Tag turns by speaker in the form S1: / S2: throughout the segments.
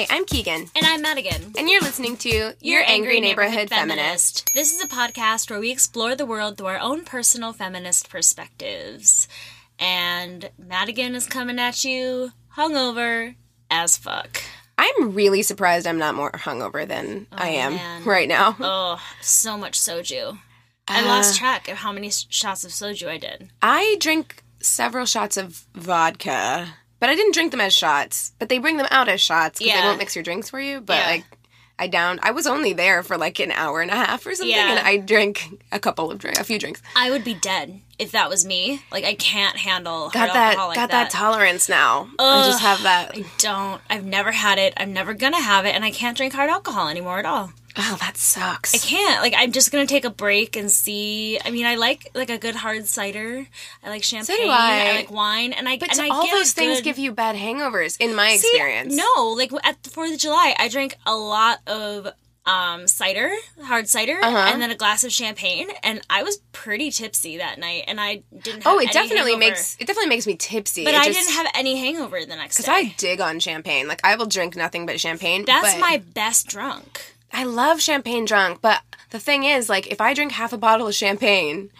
S1: Hi, I'm Keegan.
S2: And I'm Madigan.
S1: And you're listening to Your, Angry, Neighborhood, Feminist.
S2: This is a podcast where we explore the world through our own personal feminist perspectives. And Madigan is coming at you hungover as fuck.
S1: I'm really surprised I'm not more hungover than I am
S2: man.
S1: right now.
S2: Oh, so much soju. I
S1: Uh,
S2: lost track of how many shots of soju I did.
S1: I drink several shots of vodka, but I didn't drink them as shots. But they bring them out as shots because they won't mix your drinks for you. But
S2: Yeah.
S1: like, I downed. I was only there for like an hour and a half or something,
S2: Yeah.
S1: and I drank a couple of drinks, a few drinks.
S2: I would be dead if that was me. Like I can't handle
S1: Got
S2: hard
S1: that.
S2: alcohol like
S1: got
S2: that.
S1: that tolerance now. I just have that.
S2: I don't. I've never had it. I'm never gonna have it, and I can't drink hard alcohol anymore at all.
S1: Oh, that sucks.
S2: I can't. Like I'm just gonna take a break and see. I mean, I like like a good hard cider. I like champagne.
S1: I.
S2: like wine, and I
S1: But
S2: and I
S1: all those things
S2: good-
S1: give you bad hangovers, in my
S2: See,
S1: experience.
S2: No, like at the Fourth of July, I drank a lot of um cider, hard cider,
S1: Uh-huh.
S2: and then a glass of champagne, and I was pretty tipsy that night, and I didn't. Have
S1: Oh, it
S2: any
S1: definitely
S2: hangover.
S1: makes it definitely makes me tipsy.
S2: But
S1: It
S2: I
S1: just-
S2: didn't have any hangover the next day. Because.
S1: I dig on champagne. Like I will drink nothing but champagne.
S2: That's
S1: but
S2: my best drunk.
S1: I love champagne drunk, but the thing is, like, if I drink half a bottle of champagne,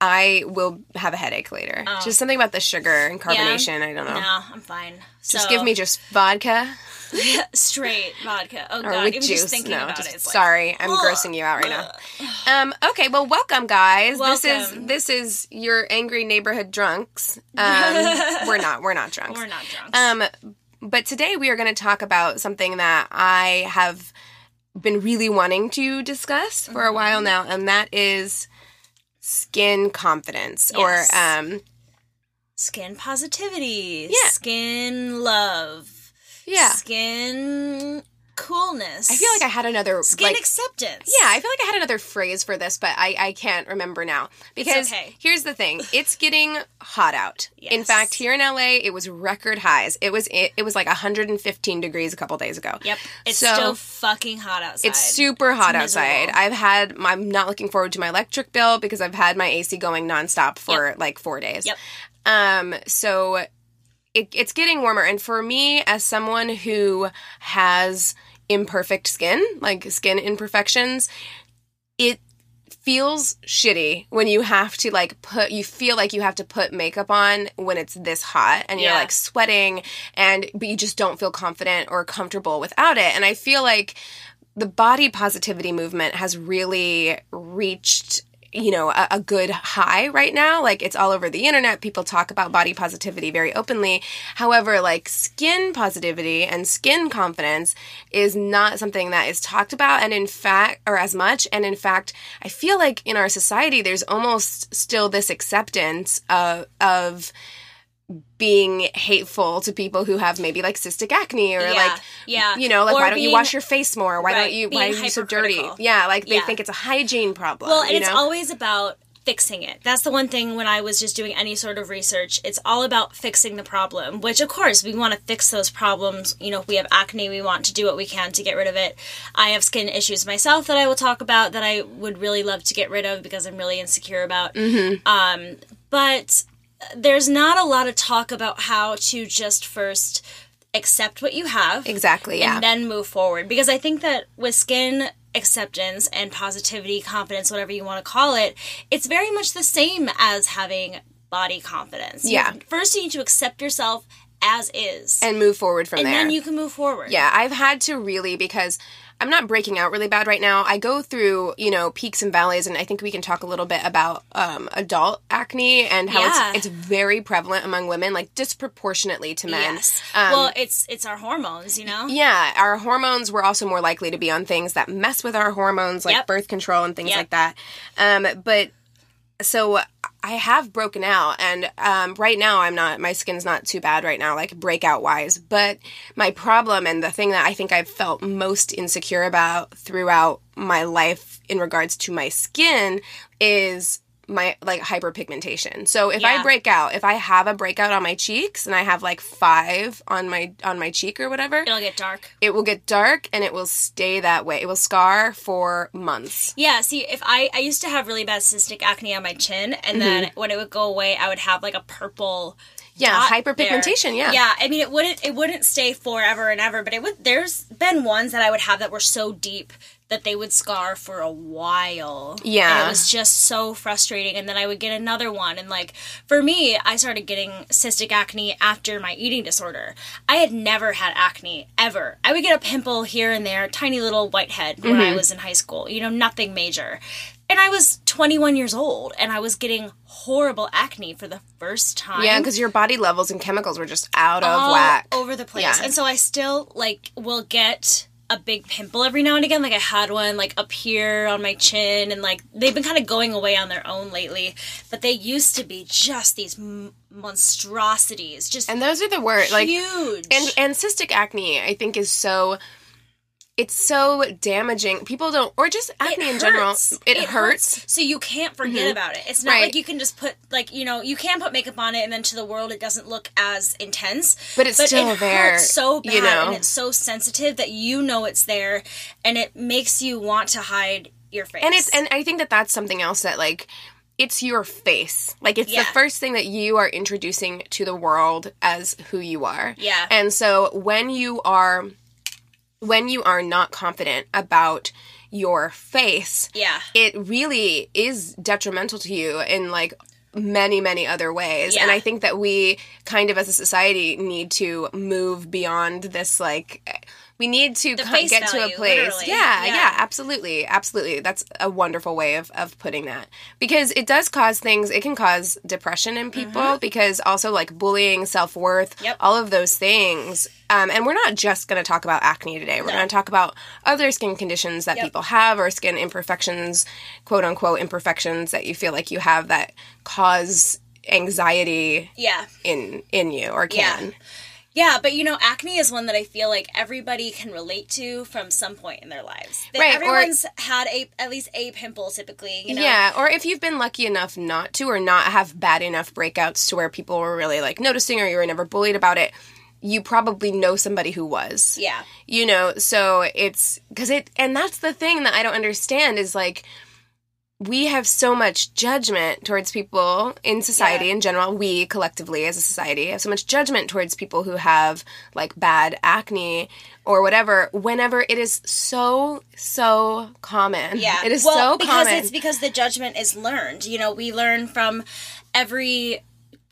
S1: I will have a headache later. Just something about the sugar and carbonation. I don't know.
S2: No, I'm fine.
S1: Just
S2: So-
S1: give me just vodka
S2: straight vodka. Oh god, even
S1: juice.
S2: just thinking
S1: no,
S2: about
S1: just
S2: it. It's like,
S1: sorry, I'm
S2: ugh,
S1: grossing you out right now. Um, okay, well, welcome, guys. This is this is your angry neighborhood drunks. Um, we're not. We're not drunks.
S2: We're not drunk.
S1: Um, but today we are going to talk about something that I have been really wanting to discuss for a
S2: Mm-hmm.
S1: while now, and that is skin confidence
S2: Yes.
S1: or um,
S2: skin positivity.
S1: Yeah.
S2: Skin love.
S1: yeah.
S2: Skin coolness.
S1: I feel like I had another
S2: skin
S1: like
S2: acceptance.
S1: Yeah, I feel like I had another phrase for this, but I, I can't remember now. Because
S2: okay.
S1: here's the thing. It's getting hot out. In fact, here in LA, it was record highs. It was it, it was like 115 degrees a couple days ago.
S2: Yep. It's
S1: So-
S2: still fucking hot outside.
S1: It's super hot
S2: It's
S1: outside. I've had I'm not looking forward to my electric bill because I've had my AC going nonstop for like 4 days.
S2: Yep.
S1: Um so it, it's getting warmer. And for me, as someone who has imperfect skin, like skin imperfections, it feels shitty when you have to like put you feel like you have to put makeup on when it's this hot and you're like sweating and but you just don't feel confident or comfortable without it and i feel like the body positivity movement has really reached you know a, a good high right now. Like it's all over the internet. People talk about body positivity very openly. However like skin positivity and skin confidence is not something that is talked about. And in fact or as much. And in fact i feel like in our society there's almost still this acceptance of of being hateful to people who have maybe like cystic acne or
S2: Yeah,
S1: like
S2: yeah.
S1: you know like
S2: Or
S1: why don't you wash your face more why
S2: Right,
S1: don't you why are you so dirty yeah like they
S2: Yeah.
S1: think it's a hygiene problem
S2: Well, and it's
S1: know?
S2: always about fixing it. That's the one thing when I was just doing any sort of research. It's all about fixing the problem, which of course we want to fix those problems. You know, if we have acne, we want to do what we can to get rid of it. I have skin issues myself that I will talk about that I would really love to get rid of because I'm really insecure about.
S1: Mm-hmm.
S2: Um, but there's not a lot of talk about how to just first accept what you have
S1: exactly yeah
S2: and then move forward. Because I think that with skin acceptance and positivity, confidence, whatever you want to call it, it's very much the same as having body confidence. You-
S1: Yeah.
S2: first, you need to accept yourself as is,
S1: and move forward from
S2: and
S1: there And
S2: then you can move forward.
S1: Yeah, I've had to really because I'm not breaking out really bad right now. I go through, you know, peaks and valleys, and I think we can talk a little bit about um, adult acne and how
S2: Yeah.
S1: it's, it's very prevalent among women, like disproportionately to men.
S2: Yes.
S1: Um,
S2: well, it's it's our hormones, you know.
S1: yeah, our hormones, we're also more likely to be on things that mess with our hormones, like
S2: Yep.
S1: birth control and things
S2: Yep.
S1: like that. Um, but so I have broken out, and um, right now I'm not. My skin's not too bad right now, like breakout wise. But my problem and the thing that I think I've felt most insecure about throughout my life in regards to my skin is my like hyperpigmentation. So if I break out, if I have a breakout on my cheeks and I have like five on my on my cheek or whatever,
S2: It'll get dark.
S1: it will get dark and it will stay that way. It will scar for months.
S2: Yeah, see, if I I used to have really bad cystic acne on my chin, and then when it would go away, I would have like a purple.
S1: Mm-hmm. Yeah, hyperpigmentation,
S2: there.
S1: yeah.
S2: yeah. I mean, it wouldn't it wouldn't stay forever and ever, but it would. There's been ones that I would have that were so deep that they would scar for a while.
S1: Yeah.
S2: and it was just so frustrating. And then I would get another one, and like for me, I started getting cystic acne after my eating disorder. I had never had acne ever. I would get a pimple here and there, tiny little whitehead when
S1: Mm-hmm.
S2: I was in high school. You know, nothing major. And I was 21 years old, and I was getting horrible acne for the first time
S1: Yeah, because your body levels and chemicals were just out of
S2: all
S1: whack.
S2: over the place.
S1: Yeah.
S2: And so I still like will get a big pimple every now and again. Like I had one like up here on my chin, and like they've been kind of going away on their own lately. But they used to be just these m- monstrosities, just
S1: And those are the worst. Like
S2: huge.
S1: and and cystic acne, I think, is so. It's so damaging. People don't, or just acne in general.
S2: hurts.
S1: It, hurts.
S2: So you can't forget mm-hmm. about it. It's not
S1: Right.
S2: like you can just put like you know you can put makeup on it and then to the world it doesn't look as intense.
S1: But it's still
S2: it
S1: there,
S2: Hurts so bad
S1: you know?
S2: and it's so sensitive that you know it's there, and it makes you want to hide your face.
S1: and it's and I think that that's something else that like it's your face. Like it's
S2: Yeah.
S1: the first thing that you are introducing to the world as who you are.
S2: Yeah.
S1: And so when you are when you are not confident about your face,
S2: yeah.
S1: it really is detrimental to you in like many many other ways and i think that we kind of as a society need to move beyond this like we need to co- get to a place yeah,
S2: Yeah.
S1: yeah absolutely absolutely that's a wonderful way of, of putting that because it does cause things it can cause depression in people because also like bullying self-worth
S2: Mm-hmm. Yep.
S1: all of those things um, and we're not just going to talk about acne today we're
S2: No.
S1: going to talk about other skin conditions that
S2: Yep.
S1: people have or skin imperfections quote unquote imperfections that you feel like you have that cause anxiety
S2: Yeah.
S1: in in you or can
S2: Yeah, but you know, acne is one that I feel like everybody can relate to from some point in their lives. That
S1: Right, or-
S2: Everyone's had a at least a pimple typically, you know.
S1: Yeah, or if you've been lucky enough not to, or not have bad enough breakouts to where people were really like noticing, or you were never bullied about it, you probably know somebody who was.
S2: Yeah.
S1: You know, so it's because it, and that's the thing that I don't understand is like we have so much judgment towards people in society
S2: Yeah.
S1: in general. We collectively as a society have so much judgment towards people who have like bad acne or whatever. Whenever it is so so common,
S2: Yeah.
S1: it is
S2: well,
S1: so
S2: because
S1: common.
S2: it's because the judgment is learned. You know, we learn from every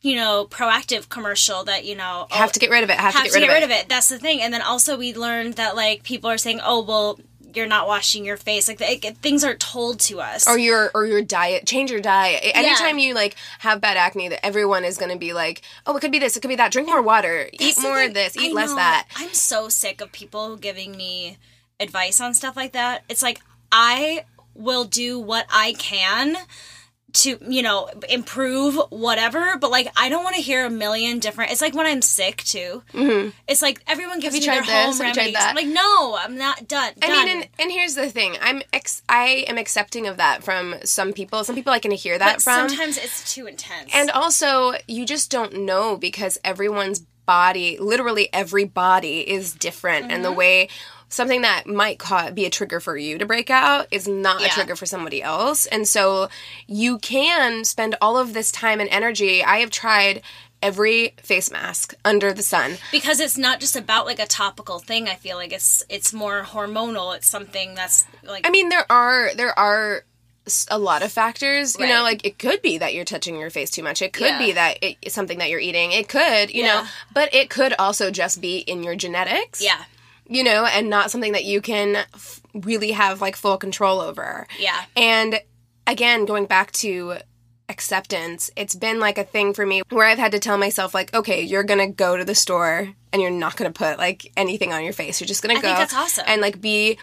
S2: you know Proactiv commercial that you know oh,
S1: have to get rid of it. Have,
S2: have
S1: to get, rid, of it.
S2: it. That's the thing. And then also we learned that like people are saying, "Oh, well, you're not washing your face." Like it, things are told to us.
S1: or your or your diet change your diet anytime you like have bad acne that everyone is going to be like oh it could be this it could be that drink more water eat
S2: That's the
S1: more of this eat
S2: I
S1: less
S2: know.
S1: that
S2: I'm so sick of people giving me advice on stuff like that. It's like I will do what I can to, you know, improve whatever, but like I don't want to hear a million different. It's like when I'm sick too. Mm-hmm. It's like everyone gives
S1: you
S2: me
S1: tried
S2: their home
S1: this? Have
S2: remedies. I'm like, no, I'm not done.
S1: I
S2: done.
S1: mean, and, and here's the thing. I'm ex- I am accepting of that from some people. Some people I can hear that
S2: but
S1: from.
S2: sometimes it's too intense.
S1: And also, you just don't know because everyone's body, literally every body is different and
S2: Mm-hmm.
S1: the way something that might ca- be a trigger for you to break out is not a trigger for somebody else. And so you can spend all of this time and energy. I have tried every face mask under the sun.
S2: because it's not just about like a topical thing, I feel like it's it's more hormonal. It's something that's like
S1: I mean, there are there are a lot of factors. You know, like it could be that you're touching your face too much. It could
S2: Yeah.
S1: be that it's something that you're eating. It could, you know, but it could also just be in your genetics.
S2: yeah.
S1: You know, and not something that you can f- really have like full control over.
S2: Yeah.
S1: And again, going back to acceptance, it's been like a thing for me where I've had to tell myself, like, okay, you're gonna go to the store and you're not gonna put like anything on your face. You're just gonna go
S2: think that's awesome.
S1: and like be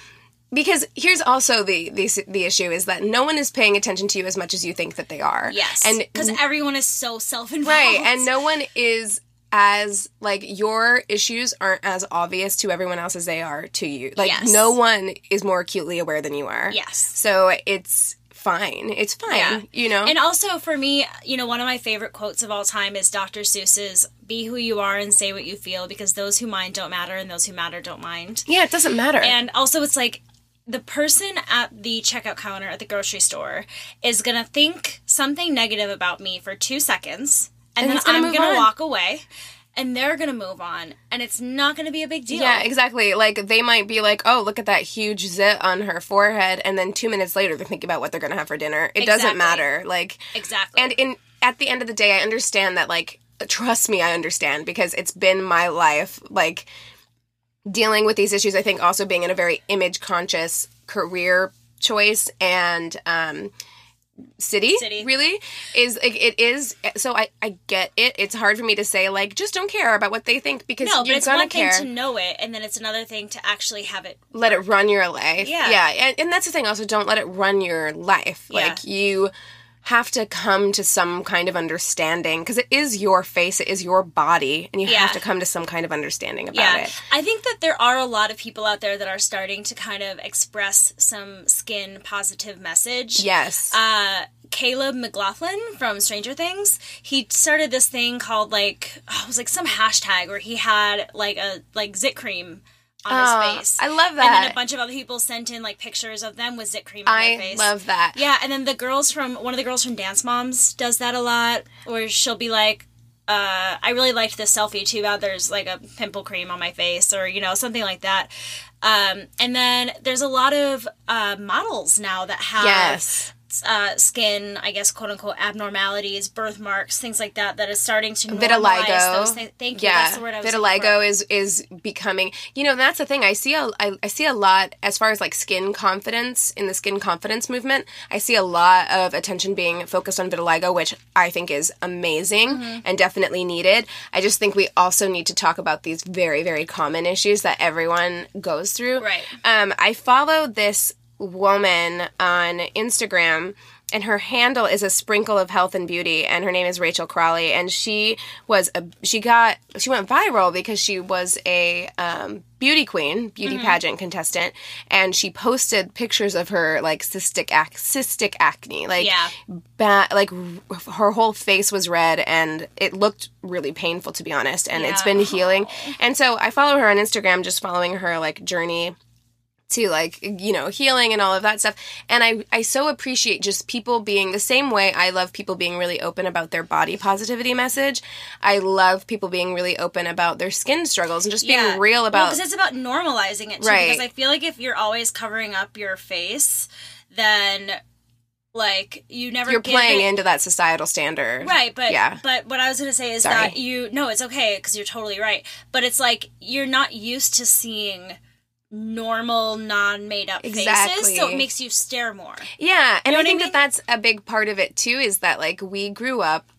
S1: because here's also the, the the issue is that no one is paying attention to you as much as you think that they are.
S2: Yes.
S1: and
S2: because everyone is so self-involved.
S1: right, and no one is as like your issues aren't as obvious to everyone else as they are to you. Like
S2: Yes.
S1: no one is more acutely aware than you are.
S2: Yes.
S1: So it's fine. It's fine.
S2: Yeah.
S1: You know.
S2: And also for me, you know, one of my favorite quotes of all time is Dr. Seuss's "Be who you are and say what you feel, because those who mind don't matter, and those who matter don't mind."
S1: yeah, it doesn't matter.
S2: And also, it's like the person at the checkout counter at the grocery store is gonna think something negative about me for two seconds, and,
S1: And
S2: then
S1: he's gonna
S2: I'm gonna walk away, and they're gonna move on, and it's not gonna be a big deal.
S1: yeah, exactly. Like they might be like, "Oh, look at that huge zit on her forehead," and then two minutes later they're thinking about what they're gonna have for dinner. It doesn't matter. Like,
S2: exactly.
S1: and in at the end of the day, I understand that. Like, trust me, I understand because it's been my life. Like dealing with these issues. I think also being in a very image conscious career choice and um city,
S2: City.
S1: really is like it is so I, I get it it's hard for me to say like just don't care about what they think because
S2: no, but
S1: you're
S2: it's
S1: gonna
S2: one
S1: care
S2: thing to know it, and then it's another thing to actually have it.
S1: let it run your life.
S2: Yeah.
S1: Yeah. And, and that's the thing. Also, don't let it run your life.
S2: Yeah.
S1: Like, you have to come to some kind of understanding because it is your face, it is your body, and you
S2: Yeah.
S1: have to come to some kind of understanding about
S2: Yeah,
S1: it.
S2: I think that there are a lot of people out there that are starting to kind of express some skin positive message.
S1: Yes.
S2: uh, Caleb McLaughlin from Stranger Things, he started this thing called like oh, it was like some hashtag where he had like a like zit cream on
S1: Oh,
S2: his face.
S1: I love that.
S2: And then a bunch of other people sent in like pictures of them with zit cream on their face.
S1: I love that.
S2: Yeah, and then the girls from one of the girls from Dance Moms does that a lot, where she'll be like, uh, "I really liked this selfie too bad there's like a pimple cream on my face," or you know something like that. Um, and then there's a lot of uh, models now that have
S1: Yes.
S2: Uh, skin, I guess, quote unquote, abnormalities, birthmarks, things like that, that is starting to normalize
S1: Vitiligo.
S2: those things. Thank you.
S1: Yeah,
S2: That's the word I was
S1: vitiligo is is becoming. You know, that's the thing. I see a I, I see a lot as far as like skin confidence in the skin confidence movement. I see a lot of attention being focused on vitiligo, which I think is amazing
S2: Mm-hmm.
S1: and definitely needed. I just think we also need to talk about these very very common issues that everyone goes through.
S2: Right.
S1: Um, I follow this woman on Instagram and her handle is a sprinkle of health and beauty and her name is Rachel Crawley and she was a she got she went viral because she was a um, beauty queen beauty pageant contestant and she posted pictures of her like cystic ac- cystic acne like
S2: Yeah.
S1: ba- like r- her whole face was red and it looked really painful to be honest and it's been healing. And so I follow her on Instagram just following her like journey to like you know healing and all of that stuff and i i so appreciate just people being the same way i love people being really open about their body positivity message i love people being really open about their skin struggles and just being real about
S2: because it's about normalizing it too.
S1: Right.
S2: Because I feel like if you're always covering up your face, then like you never
S1: you're playing
S2: it-
S1: into that societal standard
S2: Right, but
S1: yeah
S2: but what I was gonna say is
S1: Sorry.
S2: that you no, it's okay because you're totally right. But it's like you're not used to seeing normal, non-made up faces, so it makes you stare more.
S1: Yeah, and
S2: know
S1: I
S2: what I
S1: think
S2: mean?
S1: that that's a big part of it too. Is that like we grew up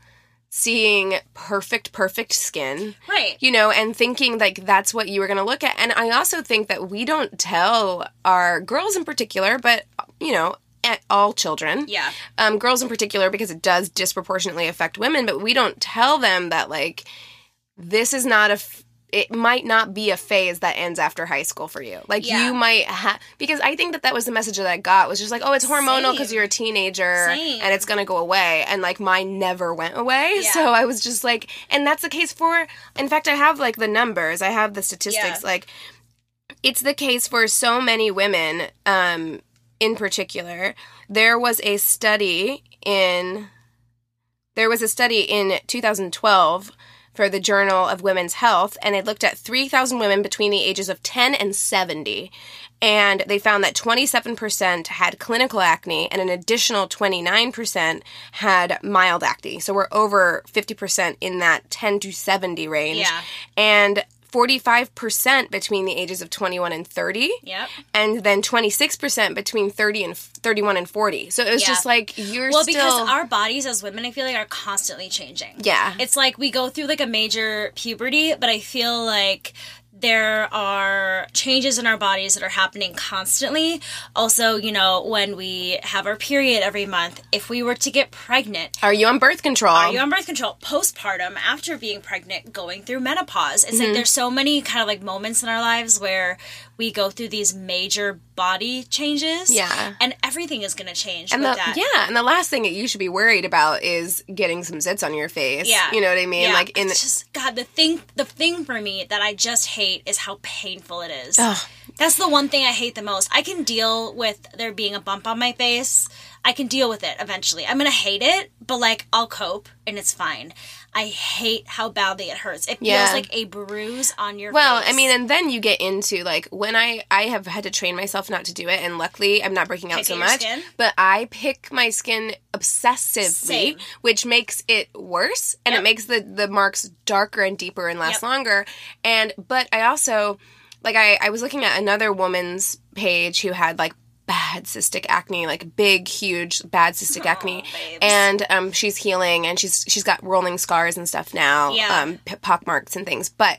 S1: seeing perfect, perfect skin,
S2: Right.
S1: you know, and thinking like that's what you were going to look at. And I also think that we don't tell our girls in particular, but you know, at all children,
S2: Yeah.
S1: um, girls in particular, because it does disproportionately affect women. But we don't tell them that like this is not a. F- it might not be a phase that ends after high school for you. Like
S2: Yeah.
S1: you might have because I think that that was the message that I got was just like, oh, it's hormonal because you're a teenager
S2: Same.
S1: and it's gonna go away. And like mine never went away,
S2: Yeah.
S1: so I was just like, and that's the case for. In fact, I have like the numbers. I have the statistics.
S2: Yeah.
S1: Like, it's the case for so many women. Um, in particular, there was a study in there was a study in 2012 for the Journal of Women's Health, and it looked at 3,000 women between the ages of 10 and 70. And they found that 27% had clinical acne, and an additional 29% had mild acne. So we're over 50% in that 10 to 70 range.
S2: Yeah.
S1: And 45% between the ages of 21 and 30
S2: Yep.
S1: and then 26% between 30 and 31 and 40 so it was
S2: Yeah.
S1: just like you're
S2: Well,
S1: still
S2: because our bodies as women, I feel like, are constantly changing.
S1: yeah
S2: It's like we go through like a major puberty, but I feel like there are changes in our bodies that are happening constantly. Also, you know, when we have our period every month, if we were to get pregnant,
S1: are you on birth control
S2: are you on birth control postpartum after being pregnant going through menopause it's
S1: Mm-hmm.
S2: like there's so many kind of like moments in our lives where we go through these major body changes
S1: Yeah.
S2: and everything is going to change
S1: and
S2: with
S1: the,
S2: that
S1: yeah and the last thing that you should be worried about is getting some zits on your face
S2: yeah
S1: you know what i mean
S2: Yeah.
S1: like in
S2: It's just god the thing the thing for me that i just hate is how painful it is
S1: Ugh.
S2: that's the one thing i hate the most i can deal with there being a bump on my face i can deal with it eventually i'm gonna hate it but like i'll cope and it's fine i hate how badly it hurts it feels like a bruise on your
S1: well
S2: face
S1: i mean and then you get into like when i i have had to train myself not to do it and luckily i'm not breaking out
S2: Picking
S1: so much
S2: skin?
S1: but i pick my skin obsessively
S2: Same.
S1: which makes it worse and
S2: Yep.
S1: it makes the the marks darker and deeper and last
S2: Yep.
S1: longer and but i also like I, I was looking at another woman's page who had like bad cystic acne like big huge bad cystic acne
S2: babes.
S1: and um, she's healing and she's she's got rolling scars and stuff now
S2: Yeah.
S1: um, pock marks and things but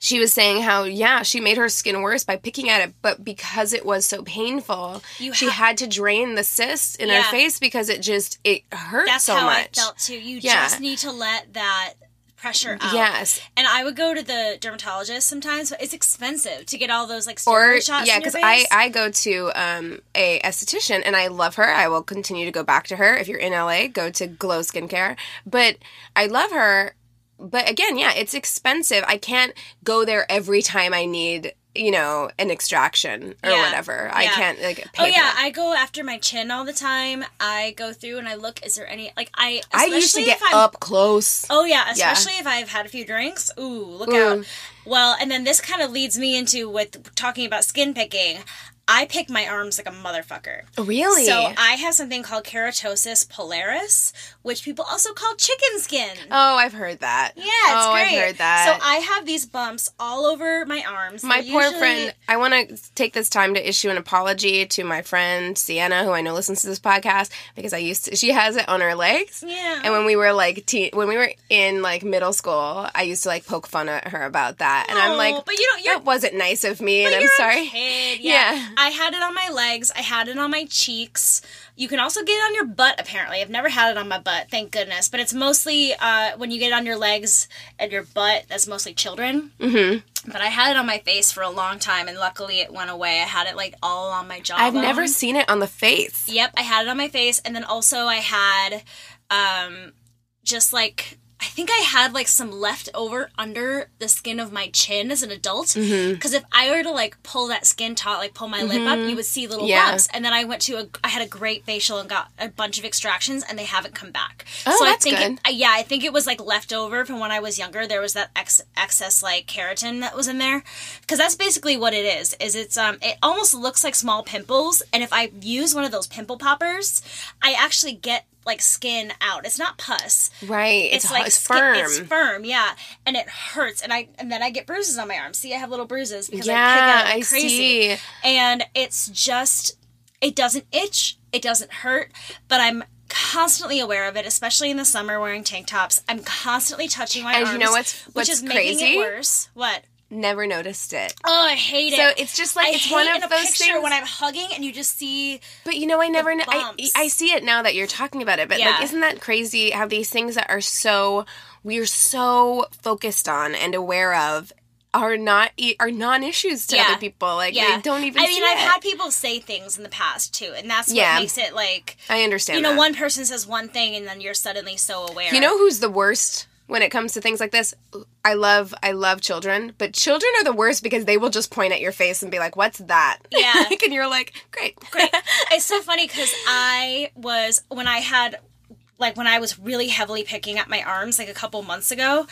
S1: she was saying how yeah she made her skin worse by picking at it but because it was so painful
S2: You
S1: she had to drain the cyst in
S2: Yeah.
S1: her face because it just it hurt
S2: that's
S1: so
S2: how
S1: much
S2: i felt too you
S1: Yeah.
S2: just need to let that pressure out.
S1: Yes.
S2: And I would go to the dermatologist sometimes, but it's expensive to get all those like
S1: or
S2: shots.
S1: yeah because i i go to um a esthetician and i love her. I will continue to go back to her. If you're in la go to glow skincare. But i love her. But again yeah it's expensive. I can't go there every time i need you know an extraction or
S2: Yeah.
S1: whatever i can't like oh, pay
S2: Oh yeah. I go after my chin all the time. I go through and I look. Is there any like I?
S1: i used to get up close
S2: Oh yeah, especially if I've had a few drinks. Ooh, look
S1: Ooh.
S2: out. Well, and then this kind of leads me into with talking about skin picking. I pick my arms like a motherfucker.
S1: really
S2: So I have something called keratosis pilaris, which people also call chicken skin.
S1: oh i've heard that
S2: Yeah, it's
S1: oh
S2: great.
S1: i've heard that
S2: So I have these bumps all over my arms.
S1: My poor
S2: usually-
S1: friend, I want to take this time to issue an apology to my friend Sienna, who I know listens to this podcast, because I used to, she has it on her legs.
S2: Yeah.
S1: And when we were like, teen, when we were in like middle school, I used to like poke fun at her about that. And I'm like,
S2: but you don't.
S1: That wasn't nice of me, and I'm sorry.
S2: kid, Yeah.
S1: Yeah.
S2: I had it on my legs. I had it on my cheeks. You can also get it on your butt. Apparently, I've never had it on my butt. Thank goodness. But it's mostly uh, when you get it on your legs and your butt. That's mostly children. Mm-hmm. But I had it on my face for a long time, and luckily it went away. I had it like all on my jaw.
S1: I've never seen it on the face.
S2: Yep, I had it on my face, and then also I had, um, just like I think I had like some left over under the skin of my chin as an adult.
S1: Mm-hmm.
S2: Because if I were to like pull that skin taut, like pull my lip up, you would see little
S1: Yeah.
S2: bumps. And then I went to a, I had a great facial and got a bunch of extractions, and they haven't come back.
S1: Oh,
S2: so
S1: that's
S2: I think,
S1: good.
S2: It, I- yeah, I think it was like left over from when I was younger. There was that ex- excess like keratin that was in there, because that's basically what it is. Is it's um, it almost looks like small pimples, and if I use one of those pimple poppers, I actually get like skin out. It's not pus
S1: Right. It's,
S2: it's like
S1: it's
S2: skin-
S1: firm.
S2: it's firm, yeah, and it hurts, and I and then I get bruises on my arms. See, I have little bruises because I pick
S1: Yeah,
S2: out like
S1: I
S2: crazy,
S1: see.
S2: and it's just it doesn't itch, it doesn't hurt, but I'm constantly aware of it, especially in the summer wearing tank tops. I'm constantly touching my
S1: And
S2: arms,
S1: you know what's-
S2: which
S1: what's
S2: is making
S1: crazy?
S2: it worse. What?
S1: Never noticed it.
S2: Oh, I hate it.
S1: So it's just like
S2: I
S1: it's one of those things.
S2: when I'm hugging and you just see
S1: But you know, I never. I. I see it now that you're talking about it. But
S2: Yeah.
S1: like, isn't that crazy? How these things that are so we're so focused on and aware of are not are non issues to
S2: Yeah.
S1: other people. Like
S2: yeah.
S1: they don't even.
S2: I mean, I've
S1: it.
S2: had people say things in the past too, and that's what
S1: Yeah.
S2: makes it like
S1: I understand.
S2: you know,
S1: that.
S2: one person says one thing and then you're suddenly so aware.
S1: You know who's the worst when it comes to things like this? I love I love children, but children are the worst because they will just point at your face and be like, "What's that?"
S2: Yeah.
S1: And you're like, "Great,
S2: Great. it's so funny because I was when I had like when I was really heavily picking at my arms like a couple months ago,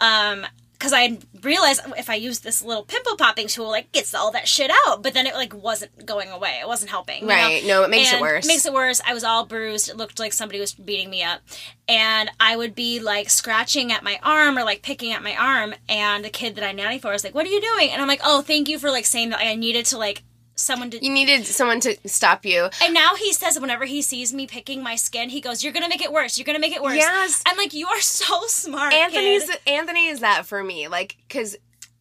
S2: um, because I realized if I use this little pimple popping tool, like gets all that shit out, but then it like wasn't going away. It wasn't helping. you know?
S1: Right. No, it makes it
S2: And
S1: worse.
S2: Makes it worse. I was all bruised. It looked like somebody was beating me up, and I would be like scratching at my arm or like picking at my arm, and the kid that I nanny for was like, "What are you doing?" And I'm like, "Oh, thank you for like saying that I needed to like." Someone to
S1: You needed someone to stop you."
S2: and now he says whenever he sees me picking my skin, he goes, "You're gonna make it worse. You're gonna make it worse."
S1: Yes.
S2: I'm like, "You are so smart."
S1: Anthony's
S2: kid.
S1: Anthony is that for me, like because.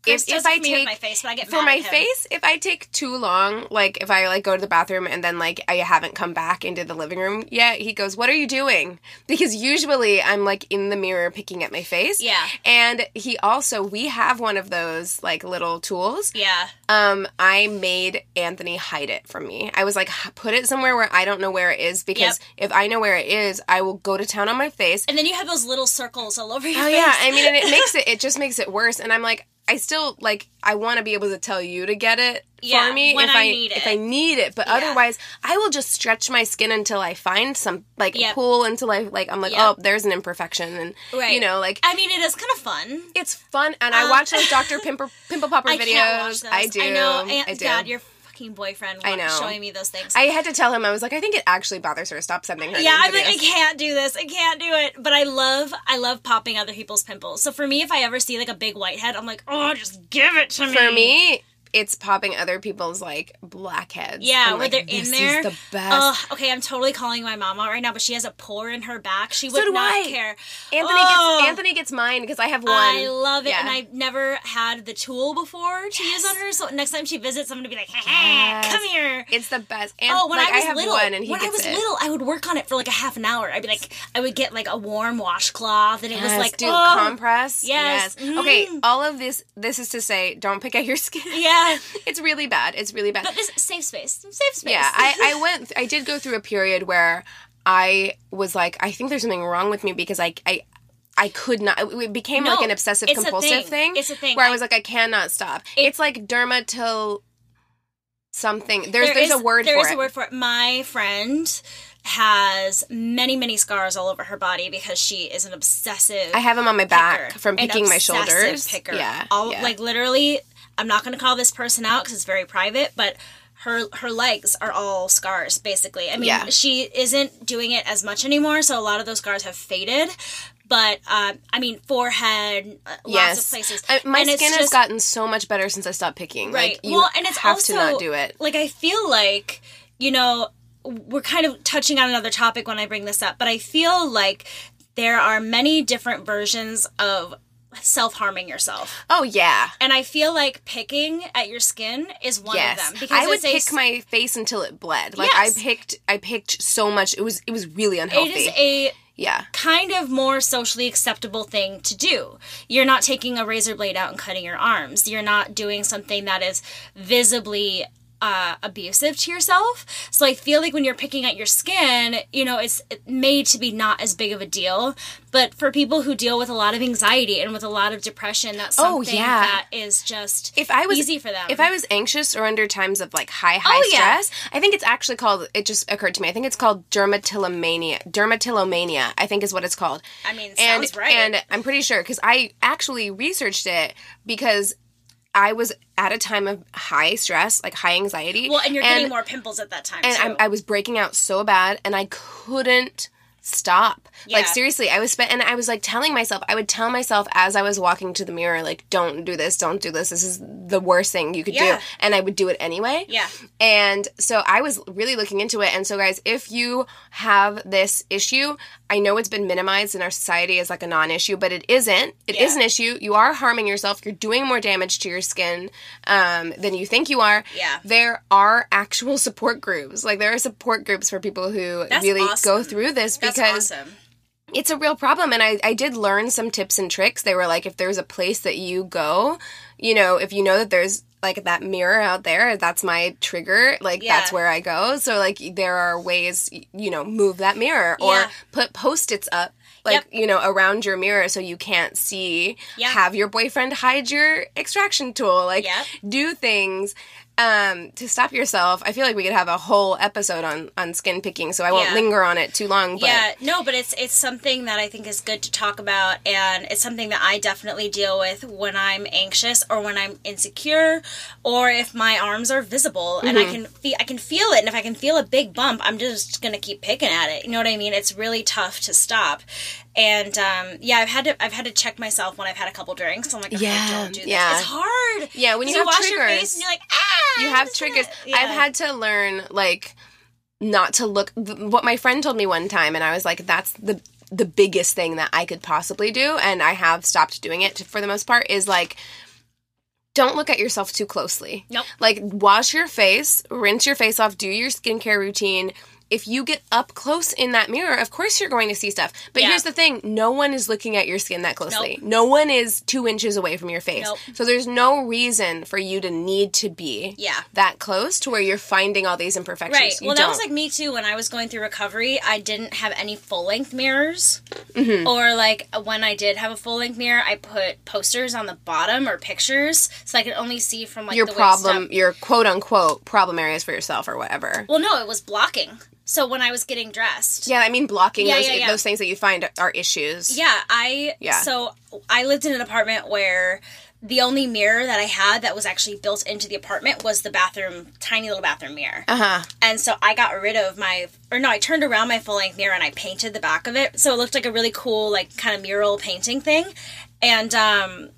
S2: Chris
S1: If, if I
S2: for me with
S1: take
S2: my face, but I get
S1: for my face, if I take too long, like if I like go to the bathroom and then like I haven't come back into the living room yet, he goes, "What are you doing?" Because usually I'm like in the mirror picking at my face.
S2: Yeah.
S1: And he also we have one of those like little tools.
S2: Yeah,
S1: Um, I made Anthony hide it from me. I was like, put it somewhere where I don't know where it is because if I know where it is, I will go to town on my face.
S2: and then you have those little circles all over your face.
S1: Oh
S2: face.
S1: yeah, I mean, and it makes it. It just makes it worse. And I'm like, I still like. I want to be able to tell you to get it
S2: Yeah,
S1: for me if
S2: I need
S1: if. I need it. But
S2: Yeah.
S1: otherwise, I will just stretch my skin until I find some like
S2: Yep.
S1: pull until I like. I'm like,
S2: Yep.
S1: oh, there's an imperfection, and
S2: Right.
S1: you know, like.
S2: I mean, it is kind of fun.
S1: it's fun, and I
S2: Um,
S1: watch those Dr. Pimple Pimple Popper
S2: I
S1: videos.
S2: those.
S1: I do.
S2: I know. And
S1: I do.
S2: God, your fucking boyfriend
S1: I know.
S2: showing me those things.
S1: I had to tell him. I was like, I think it actually bothers her. Stop sending her.
S2: yeah, I'm like, I can't do this. I can't do it. But I love, I love popping other people's pimples. So for me, if I ever see like a big whitehead, I'm like, oh, just give it to me.
S1: For me, it's popping other people's like blackheads.
S2: Yeah,
S1: I'm
S2: where
S1: like,
S2: they're
S1: this
S2: in there.
S1: Is the best.
S2: Ugh, okay, I'm totally calling my mom out right now, but she has a pore in her back. She would
S1: do
S2: not
S1: I.
S2: care.
S1: Anthony
S2: Oh,
S1: gets Anthony gets mine because I have one.
S2: I love it,
S1: Yeah.
S2: and I've never had the tool before to use on her. So next time she visits, I'm gonna be like, hey,
S1: Yes.
S2: come here.
S1: It's the best. And
S2: Oh, when
S1: like,
S2: I was
S1: have
S2: little,
S1: one and he
S2: when I was
S1: it.
S2: little, I would work on it for like a half an hour. I'd be like, I would get like a warm washcloth, and it was like,
S1: do
S2: oh,
S1: compress.
S2: Yes.
S1: Okay,
S2: Mm.
S1: all of this this is to say don't pick at your skin.
S2: yeah.
S1: It's really bad. It's really bad.
S2: But this safe space, safe space.
S1: yeah, I, I went I did go through a period where I was like, I think there's something wrong with me because I I I could not. It became
S2: No,
S1: like an obsessive compulsive
S2: thing.
S1: thing.
S2: It's a thing.
S1: where I
S2: I-
S1: was like, I cannot stop. it's like dermatil something. There's
S2: There
S1: there's
S2: is-
S1: a word
S2: there
S1: for
S2: is
S1: it.
S2: a word for it. My friend has many many scars all over her body because she is an obsessive.
S1: I have them on my back
S2: picker,
S1: from picking my shoulders.
S2: Picker.
S1: Yeah,
S2: all
S1: yeah.
S2: like literally. I'm not going to call this person out because it's very private, but her her legs are all scars basically. I mean,
S1: Yeah.
S2: she isn't doing it as much anymore, so a lot of those scars have faded. But um, I mean, forehead, uh, lots
S1: yes,
S2: of places.
S1: I, my
S2: And
S1: skin has
S2: just-
S1: gotten so much better since I stopped picking.
S2: right.
S1: Like,
S2: well, and it's
S1: have
S2: also
S1: to not do it.
S2: Like I feel like you know we're kind of touching on another topic when I bring this up, but I feel like there are many different versions of self harming yourself.
S1: Oh yeah.
S2: And I feel like picking at your skin is one
S1: Yes,
S2: of them because
S1: I would
S2: a
S1: pick my face until it bled. Like
S2: Yes.
S1: I picked, I picked so much. It was, it was really unhealthy.
S2: It is a
S1: yeah,
S2: kind of more socially acceptable thing to do. You're not taking a razor blade out and cutting your arms. You're not doing something that is visibly uh, abusive to yourself. So I feel like when you're picking at your skin, you know, it's made to be not as big of a deal. But for people who deal with a lot of anxiety and with a lot of depression, that's
S1: Oh,
S2: something
S1: yeah.
S2: that is just
S1: if I was
S2: easy for them.
S1: If I was anxious or under times of like high high
S2: Oh, yeah.
S1: stress, I think it's actually called. It just occurred to me. I think it's called dermatillomania. Dermatillomania, I think is what it's called.
S2: I mean,
S1: and
S2: sounds right.
S1: and I'm pretty sure because I actually researched it because I was at a time of high stress, like high anxiety.
S2: well, and you're getting more pimples at that time
S1: and I was breaking out so bad, and I couldn't stop. Like seriously, I was spent, and I was like telling myself, I would tell myself as I was walking to the mirror, like, "Don't do this, don't do this. This is the worst thing you could
S2: Yeah.
S1: do," and I would do it anyway.
S2: yeah.
S1: And so I was really looking into it. And so, guys, if you have this issue, I know it's been minimized in our society as like a non issue, but it isn't. It is
S2: Yeah.
S1: an issue. You are harming yourself. You're doing more damage to your skin um, than you think you are.
S2: Yeah.
S1: There are actual support groups. Like, there are support groups for people who
S2: That's
S1: really
S2: awesome.
S1: go through this
S2: That's
S1: because
S2: awesome.
S1: it's a real problem and I, I did learn some tips and tricks they were like if there's a place that you go you know if you know that there's like that mirror out there that's my trigger like
S2: Yeah.
S1: that's where i go so like there are ways you know move that mirror or
S2: Yeah.
S1: put post-its up like
S2: Yep.
S1: you know around your mirror so you can't see
S2: Yeah.
S1: have your boyfriend hide your extraction tool like
S2: Yep.
S1: do things um to stop yourself i feel like we could have a whole episode on on skin picking so i won't
S2: Yeah.
S1: linger on it too long but
S2: yeah, no, but it's it's something that I think is good to talk about, and it's something that I definitely deal with when I'm anxious or when I'm insecure, or if my arms are visible and
S1: Mm-hmm.
S2: I can feel I can feel it, and if I can feel a big bump, I'm just gonna keep picking at it. You know what I mean? It's really tough to stop. And um, yeah, I've had to I've had to check myself when I've had a couple drinks. I'm like, okay,
S1: Yeah,
S2: don't do this.
S1: yeah.
S2: It's hard.
S1: Yeah, when you have
S2: wash your face and you're like, ah,
S1: you have triggers.
S2: it.
S1: I've had to learn like not to look. th- What my friend told me one time, and I was like, "That's the the biggest thing that I could possibly do," and I have stopped doing it for the most part. Is like. Don't look at yourself too closely.
S2: Nope.
S1: Like, wash your face, rinse your face off, do your skincare routine. If you get up close in that mirror, of course you're going to see stuff. But
S2: Yeah.
S1: here's the thing no one is looking at your skin that closely.
S2: Nope.
S1: No one is two inches away from your face.
S2: Nope.
S1: So there's no reason for you to need to be
S2: Yeah.
S1: that close to where you're finding all these imperfections.
S2: Right.
S1: You
S2: Well, that was like me too. When I was going through recovery, I didn't have any full length mirrors.
S1: Mm-hmm.
S2: Or like when I did have a full length mirror, I put posters on the bottom or pictures so I could only see from like
S1: your
S2: the waist
S1: problem,
S2: up.
S1: your quote unquote problem areas for yourself or whatever.
S2: Well, no, it was blocking. So when I was getting dressed,
S1: Yeah, I mean blocking
S2: Yeah,
S1: those
S2: yeah, yeah.
S1: those things that you find are issues.
S2: Yeah, I
S1: Yeah.
S2: so I lived in an apartment where the only mirror that I had that was actually built into the apartment was the bathroom, tiny little bathroom mirror.
S1: Uh huh.
S2: And so I got rid of my, or no, I turned around my full length mirror and I painted the back of it. So it looked like a really cool, like kind of mural painting thing. And, um,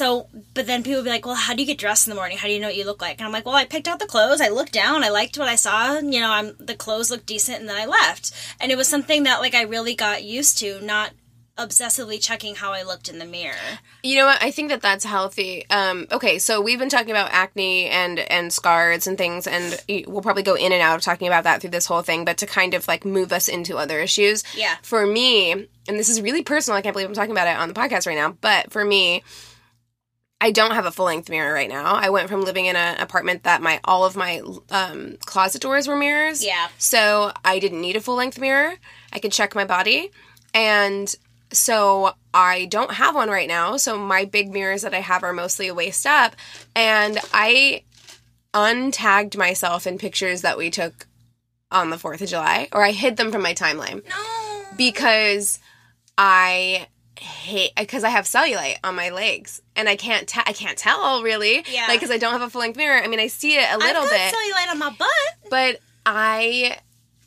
S2: so, but then people would be like, well, how do you get dressed in the morning? How do you know what you look like? And I'm like, well, I picked out the clothes. I looked down. I liked what I saw. You know, I'm, the clothes looked decent and then I left. And it was something that like I really got used to, not obsessively checking how I looked in the mirror.
S1: You know what? I think that that's healthy. Um, okay, so we've been talking about acne and and scars and things, and we'll probably go in and out of talking about that through this whole thing. But to kind of like move us into other issues,
S2: Yeah.
S1: For me, and this is really personal. I can't believe I'm talking about it on the podcast right now. But for me, I don't have a full length mirror right now. I went from living in an apartment that my all of my um, closet doors were mirrors.
S2: Yeah.
S1: So I didn't need a full length mirror. I could check my body. And so I don't have one right now. So my big mirrors that I have are mostly waist up. And I untagged myself in pictures that we took on the 4th of July, or I hid them from my timeline
S2: No.
S1: because I hate because I have cellulite on my legs and I can't te- I can't tell really
S2: Yeah.
S1: like because I don't have a full length mirror. I mean I see it a little
S2: I've got
S1: bit,
S2: cellulite on my butt.
S1: but I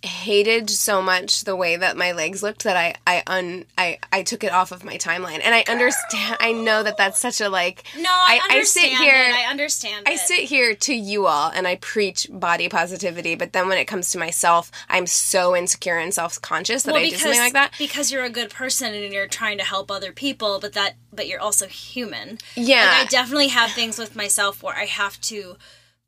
S1: hated so much the way that my legs looked that I I un I I took it off of my timeline and I understand I know that that's such a like
S2: No, I,
S1: I- I sit
S2: understand
S1: here-
S2: it. I understand
S1: I
S2: it.
S1: sit here to you all and I preach body positivity, but then when it comes to myself, I'm so insecure and self conscious that I do something like that.
S2: because you're a good person and you're trying to help other people, but that but you're also human.
S1: Yeah.
S2: Like I definitely have things with myself where I have to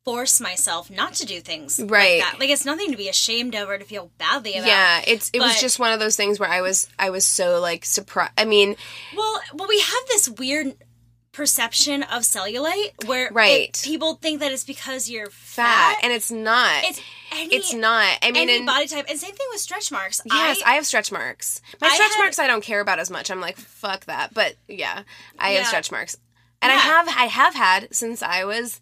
S2: force myself not to do things
S1: Right.
S2: like that. Like it's nothing to be ashamed of or to feel badly about.
S1: Yeah, it's it was just one of those things where I was I was so like surprised. I mean,
S2: Well, well, we have this weird perception of cellulite where it-
S1: Right.
S2: people think that it's because you're
S1: fat,
S2: fat.
S1: and it's not.
S2: it's any,
S1: it's not. I mean,
S2: any
S1: in-
S2: body type. And same thing with stretch marks.
S1: Yes,
S2: I,
S1: I, have stretch marks. My
S2: I
S1: stretch
S2: had-
S1: marks I don't care about as much. I'm like, fuck that. But yeah, I
S2: Yeah.
S1: have stretch marks. And I have I have had since I was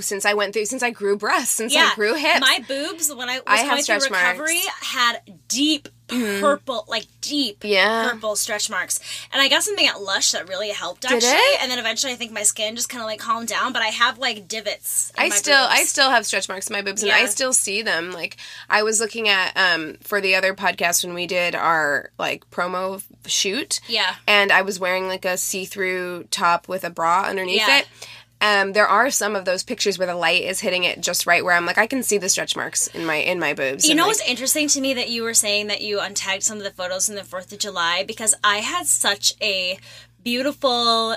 S1: since I went through since I grew breasts, since
S2: yeah,
S1: I grew hips.
S2: My boobs when I was
S1: I
S2: going through recovery
S1: marks. Mm-hmm.
S2: had deep purple, like deep
S1: Yeah.
S2: purple stretch marks. And I got something at Lush that really helped
S1: Did
S2: actually.
S1: it?
S2: And then eventually I think my skin just kind of like calmed down, but I have like divots. in
S1: I still I still have stretch marks in my boobs and I still see them. Like I was looking at um for the other podcast when we did our like promo shoot.
S2: Yeah.
S1: And I was wearing like a see-through top with a bra underneath
S2: Yeah.
S1: it. Um, there are some of those pictures where the light is hitting it just right where I'm like I can see the stretch marks in my in my boobs.
S2: You know
S1: like,
S2: what's interesting to me that you were saying that you untagged some of the photos in the 4th of July because I had such a beautiful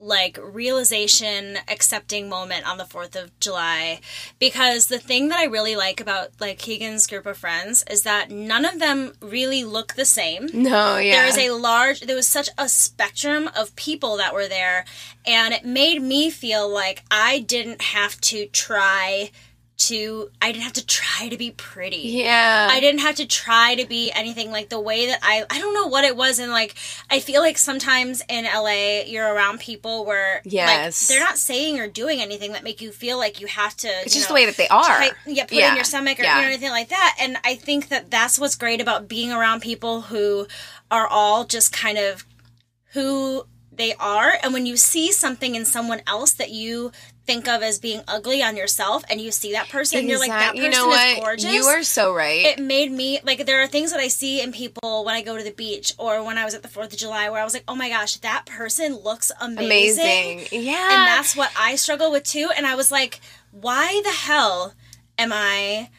S2: like realization accepting moment on the 4th of July because the thing that I really like about like Keegan's group of friends is that none of them really look the same.
S1: No, yeah.
S2: There is a large, there was such a spectrum of people that were there, and it made me feel like I didn't have to try to, I didn't have to try to be pretty.
S1: yeah.
S2: I didn't have to try to be anything like the way that I I don't know what it was and like I feel like sometimes in LA you're around people where
S1: Yes.
S2: like, they're not saying or doing anything that make you feel like you have to
S1: it's just the way that they are.
S2: try, yeah, put
S1: Yeah.
S2: in your stomach or
S1: Yeah.
S2: you know, anything like that. And I think that that's what's great about being around people who are all just kind of who they are. And when you see something in someone else that you think of as being ugly on yourself, and you see that person, and you're like, that person
S1: you know
S2: is gorgeous.
S1: You are so right.
S2: it made me like there are things that I see in people when I go to the beach or when I was at the Fourth of July where I was like, oh my gosh, that person looks amazing.
S1: Amazing. Yeah.
S2: And that's what I struggle with too. And I was like, why the hell am I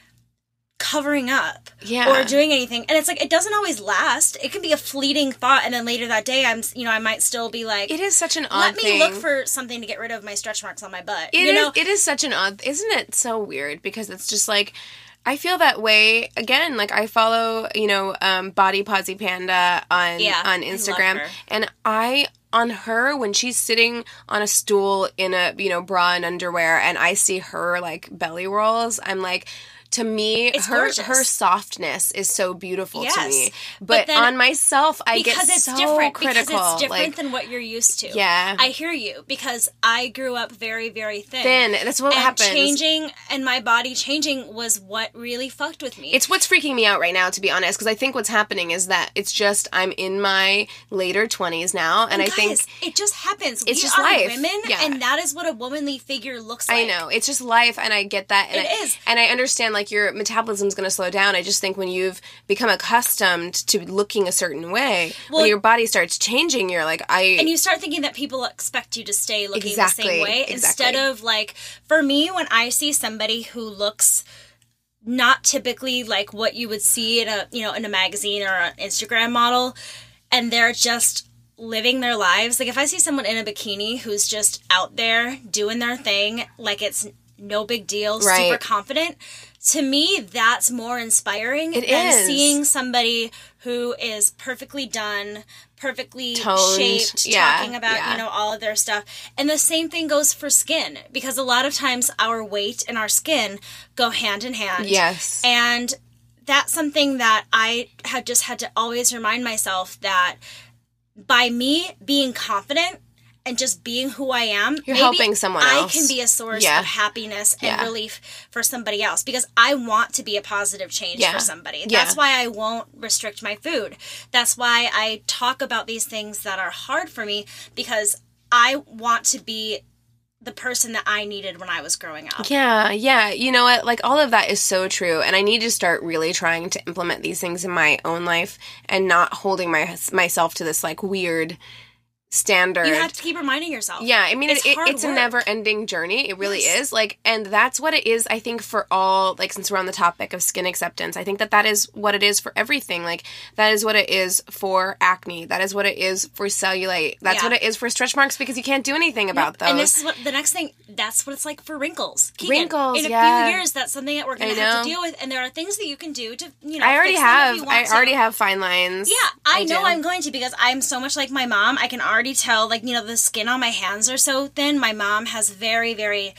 S2: covering up
S1: Yeah.
S2: or doing anything? And it's like, it doesn't always last. It can be a fleeting thought. And then later that day, I'm, you know, I might still be like,
S1: it is such an odd
S2: let me
S1: thing.
S2: look for something to get rid of my stretch marks on my butt.
S1: It
S2: you
S1: is-
S2: know?
S1: it is such an odd isn't it so weird because it's just like I feel that way again like I follow you know um bodyposipanda on
S2: Yeah,
S1: on Instagram
S2: her.
S1: and I on her when she's sitting on a stool in a you know bra and underwear and I see her like belly rolls I'm like to me
S2: It's
S1: her
S2: gorgeous.
S1: her softness is so beautiful to me
S2: But
S1: but, on myself I
S2: because
S1: get
S2: it's
S1: so
S2: different
S1: critical
S2: because it's different
S1: like
S2: than what you're used to.
S1: Yeah.
S2: I hear you because I grew up very very thin.
S1: thin that's what
S2: and
S1: happens
S2: changing and my body changing was what really fucked with me.
S1: It's what's freaking me out right now, to be honest, because I think what's happening is that it's just I'm in my later twenties now, and, I
S2: Guys,
S1: think
S2: it just happens.
S1: it's
S2: we
S1: just
S2: are
S1: life.
S2: women,
S1: Yeah.
S2: and that is what a womanly figure looks like.
S1: I know it's just life, and I get that, and
S2: It
S1: I,
S2: is.
S1: and I understand like your metabolism's going to slow down. I just think when you've become accustomed to looking a certain way,
S2: Well-
S1: when your body starts changing, you're like I.
S2: And you start thinking that people expect you to stay looking the same way instead of like for me when I see somebody who looks not typically like what you would see in a you know in a magazine or an Instagram model and they're just living their lives like if I see someone in a bikini who's just out there doing their thing like it's no big deal super confident to me that's more inspiring
S1: It
S2: than
S1: is.
S2: seeing somebody who is perfectly done perfectly
S1: Toned,
S2: shaped
S1: yeah,
S2: talking about
S1: yeah.
S2: you know all of their stuff and the same thing goes for skin because a lot of times our weight and our skin go hand in hand
S1: yes,
S2: and that's something that I have just had to always remind myself that by me being confident and just being who I am,
S1: You're
S2: maybe
S1: helping someone else.
S2: I can be a source
S1: Yeah.
S2: of happiness and
S1: Yeah.
S2: relief for somebody else because I want to be a positive change
S1: Yeah.
S2: for somebody. That's why I won't restrict my food. That's why I talk about these things that are hard for me because I want to be the person that I needed when I was growing up.
S1: Yeah, yeah. You know what? Like all of that is so true, and I need to start really trying to implement these things in my own life and not holding my myself to this like weird standard.
S2: You have to keep reminding yourself.
S1: yeah, I mean,
S2: It's
S1: it, it's a never-ending journey. It really
S2: Yes.
S1: is. Like, and that's what it is. I think for all, like, since we're on the topic of skin acceptance, I think that that is what it is for everything. Like, that is what it is for acne. That is what it is for cellulite. That's
S2: Yeah.
S1: what it is for stretch marks because you can't do anything about those.
S2: And this is what the next thing. That's what it's like for wrinkles. Keegan,
S1: Wrinkles,
S2: In a
S1: yeah.
S2: few years, that's something that we're going to have to deal with. And there are things that you can do to, you know.
S1: I already
S2: fix them if
S1: have. I
S2: want to.
S1: already have fine lines.
S2: Yeah, I, know
S1: do.
S2: I'm going to because I'm so much like my mom. I can already already tell, like, you know, the skin on my hands are so thin. My mom has very, very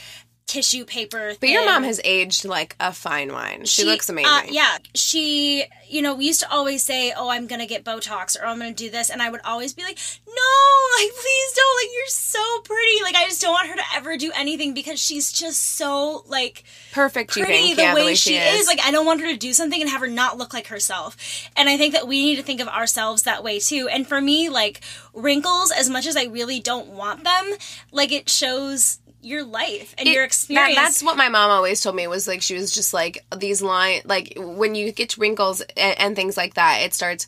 S2: tissue paper.
S1: But your mom has aged like a fine wine. She, looks amazing.
S2: Uh, yeah, she, you know, we used to always say, "Oh, I'm gonna get Botox," or "I'm gonna do this," and I would always be like, "No, like, please don't! Like, you're so pretty. Like, I just don't want her to ever do anything because she's just so like
S1: Perfect,
S2: pretty
S1: think?
S2: the
S1: yeah,
S2: way
S1: the way
S2: she is. Like, I don't want her to do something and have her not look like herself. And I think that we need to think of ourselves that way too. And for me, like wrinkles, as much as I really don't want them, like it shows your life and
S1: It-
S2: your
S1: that-
S2: experience.
S1: that's what my mom always told me was like she was just like these line like when you get wrinkles and, and things like that it starts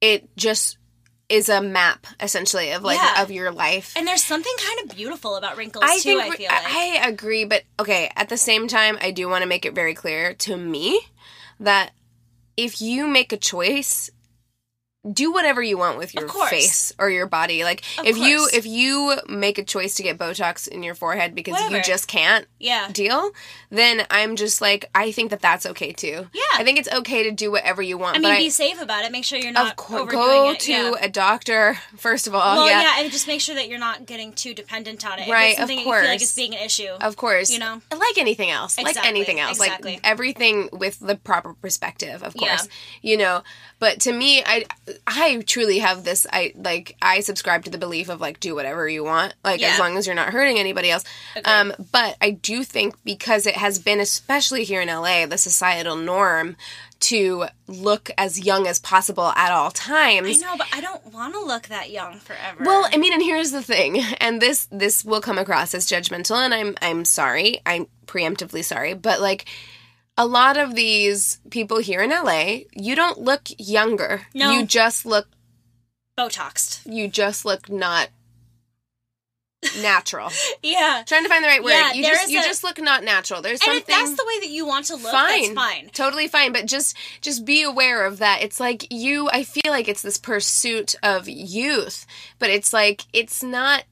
S1: it just is a map essentially of like
S2: Yeah.
S1: of your life
S2: and there's something kind of beautiful about wrinkles
S1: I
S2: too.
S1: think
S2: I feel like.
S1: I agree, but okay. At the same time, I do want to make it very clear to me that if you make a choice, do whatever you want with your face or your body. Like
S2: Of
S1: if you if you make a choice to get Botox in your forehead because you just can't
S2: yeah.
S1: deal, then I'm just like I think that that's okay too.
S2: Yeah.
S1: I think it's okay to do whatever you want.
S2: I mean,
S1: I,
S2: be safe about it. Make sure you're not
S1: of course,
S2: overdoing
S1: go
S2: it.
S1: to
S2: yeah.
S1: a doctor first of all.
S2: well,
S1: yeah.
S2: yeah. and just make sure that you're not getting too dependent on it. If
S1: Right, of
S2: something that you feel like it's being an issue.
S1: Of course.
S2: You know?
S1: Like anything else. Like anything else.
S2: exactly.
S1: Like everything with the proper perspective, of
S2: Yeah.
S1: course. You know. But to me, I I truly have this I like I subscribe to the belief of like do whatever you want. Like
S2: Yeah.
S1: as long as you're not hurting anybody else. Um but I do think because it has been especially here in LA, the societal norm to look as young as possible at all times.
S2: I know, but I don't want to look that young forever.
S1: Well, I mean, and here's the thing, and this this will come across as judgmental, and I'm I'm sorry, I'm preemptively sorry, but like a lot of these people here in LA, you don't look younger.
S2: No.
S1: You just look
S2: Botoxed.
S1: you just look not natural.
S2: Yeah.
S1: Trying to find the right word.
S2: Yeah,
S1: you just you
S2: a-
S1: just look not natural. There's
S2: And
S1: something
S2: if that's the way that you want to look,
S1: fine.
S2: that's fine.
S1: Totally fine, but just just be aware of that. It's like you I feel like it's this pursuit of youth, but it's like it's not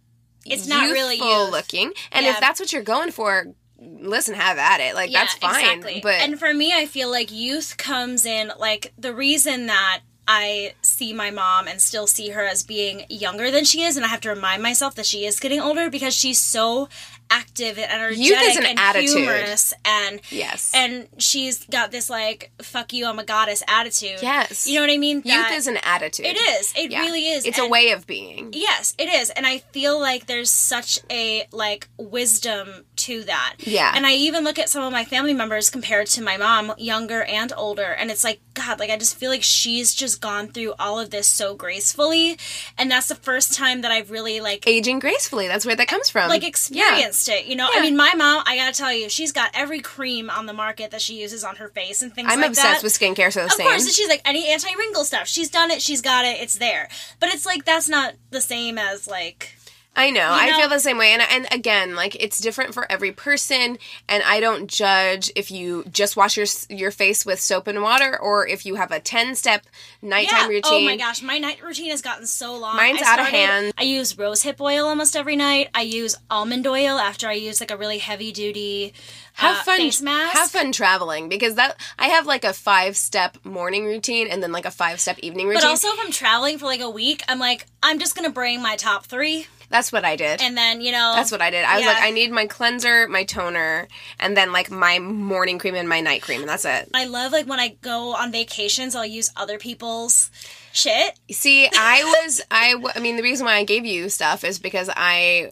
S2: It's not really
S1: youthful
S2: youth.
S1: looking. And
S2: Yeah.
S1: if that's what you're going for, listen, have at it. Like that's fine. But
S2: and for me, I feel like youth comes in like the reason that I see my mom and still see her as being younger than she is, and I have to remind myself that she is getting older because she's so active and energetic
S1: Youth is an
S2: and
S1: attitude.
S2: humorous and
S1: yes.
S2: and she's got this like fuck you I'm a goddess attitude.
S1: yes.
S2: You know what I mean?
S1: Youth is an attitude.
S2: It is. It
S1: Yeah.
S2: really is.
S1: It's a way of being.
S2: Yes, it is. And I feel like there's such a like wisdom to that.
S1: Yeah.
S2: And I even look at some of my family members compared to my mom, younger and older, and it's like god, like I just feel like she's just gone through all of this so gracefully, and that's the first time that I've really like
S1: Aging gracefully. That's where that comes from.
S2: like
S1: Yeah.
S2: experienced it, you know.
S1: Yeah.
S2: I mean, my mom, I gotta tell you, she's got every cream on the market that she uses on her face and things
S1: I'm
S2: like
S1: obsessed
S2: that.
S1: with skincare, so the
S2: Of
S1: same.
S2: course, and she's like any anti wrinkle stuff. She's done it. She's got it. It's there. But it's like that's not the same as like
S1: I know. I
S2: know?
S1: feel the same way. And and again, like it's different for every person and I don't judge if you just wash your your face with soap and water or if you have a 10-step nighttime routine.
S2: Oh my gosh, my night routine has gotten so long.
S1: Mine's
S2: I
S1: out of hand.
S2: I use rose hip oil almost every night. I use almond oil after I use like a really heavy duty
S1: Have
S2: uh,
S1: fun
S2: face mask.
S1: have fun traveling because that I have like a 5-step morning routine and then like a 5-step evening routine.
S2: But also, if I'm traveling for like a week, I'm like, I'm just gonna bring my top three,
S1: That's what I did.
S2: and then you know,
S1: That's what I did. I was
S2: Yeah.
S1: like, I need my cleanser, my toner, and then like my morning cream and my night cream, and that's it.
S2: I love like when I go on vacations, I'll use other people's shit.
S1: See, I was, I, w- I mean, the reason why I gave you stuff is because I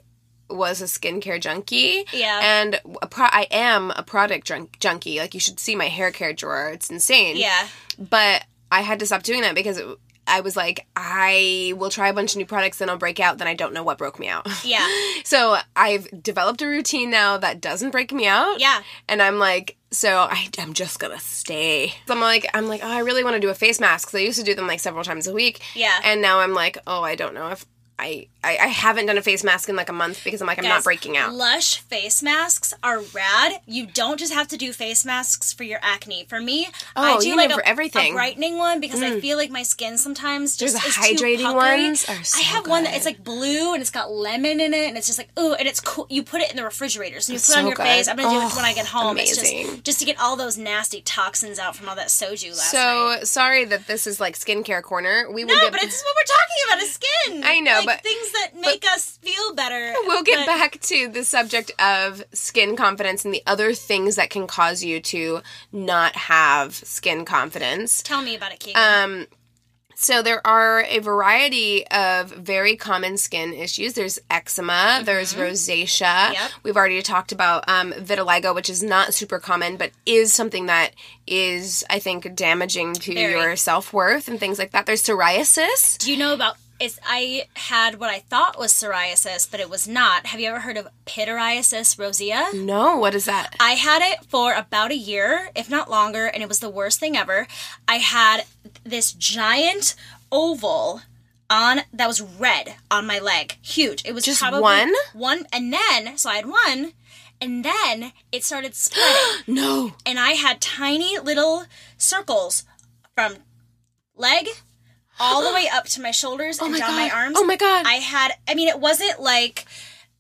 S1: was a skincare junkie.
S2: Yeah.
S1: And pro- I am a product junk- junkie. Like, you should see my hair care drawer. It's insane.
S2: Yeah,
S1: But I had to stop doing that because it, I was like, I will try a bunch of new products, then I'll break out, then I don't know what broke me out.
S2: yeah,
S1: So I've developed a routine now that doesn't break me out.
S2: yeah.
S1: And I'm like, so I, I'm just gonna stay. So I'm like, I'm like, oh, I really want to do a face mask because I used to do them like several times a week.
S2: Yeah.
S1: And now I'm like, oh, I don't know if I, I, I haven't done a face mask in like a month because I'm like, I'm not breaking out.
S2: Lush face masks are rad. You don't just have to do face masks for your acne. For me, I
S1: Oh,
S2: do
S1: you
S2: like a,
S1: for everything. Mm.
S2: a brightening one because I feel like my skin sometimes just
S1: There's
S2: is
S1: hydrating
S2: too puckery.
S1: ones so
S2: I have one that it's like blue and it's got lemon in it and it's just like ooh and it's cool. You put it in the refrigerator so you put it on your
S1: good.
S2: face. I'm gonna do it
S1: Oh,
S2: when I get home. It's
S1: amazing.
S2: just just to get all those nasty toxins out from all that soju last
S1: So
S2: night.
S1: So sorry that this is like skincare corner. We will
S2: No,
S1: get
S2: but it's what we're talking about is skin.
S1: I know,
S2: like
S1: but
S2: things that make us feel better.
S1: we'll get
S2: but-
S1: back to the subject of skin confidence and the other things that can cause you to not have skin confidence.
S2: Tell me about it, Keegan.
S1: Um, so there are a variety of very common skin issues. There's eczema. There's rosacea.
S2: Mm-hmm. Yep.
S1: We've already talked about um, vitiligo, which is not super common, but is something that is, I think, damaging to
S2: Very.
S1: your self worth and things like that. There's psoriasis.
S2: Do you know about? It's, I had what I thought was psoriasis, but it was not. Have you ever heard of pityriasis rosea?
S1: No, what is that?
S2: I had it for about a year, if not longer, and it was the worst thing ever. I had this giant oval on that was red on my leg, huge. It was
S1: Just
S2: probably
S1: one?
S2: one, and then so I had one, and then it started spreading,
S1: No.
S2: and I had tiny little circles from leg all the way up to my shoulders oh and
S1: my
S2: down my
S1: God.
S2: arms.
S1: Oh my God.
S2: I had. I mean, it wasn't like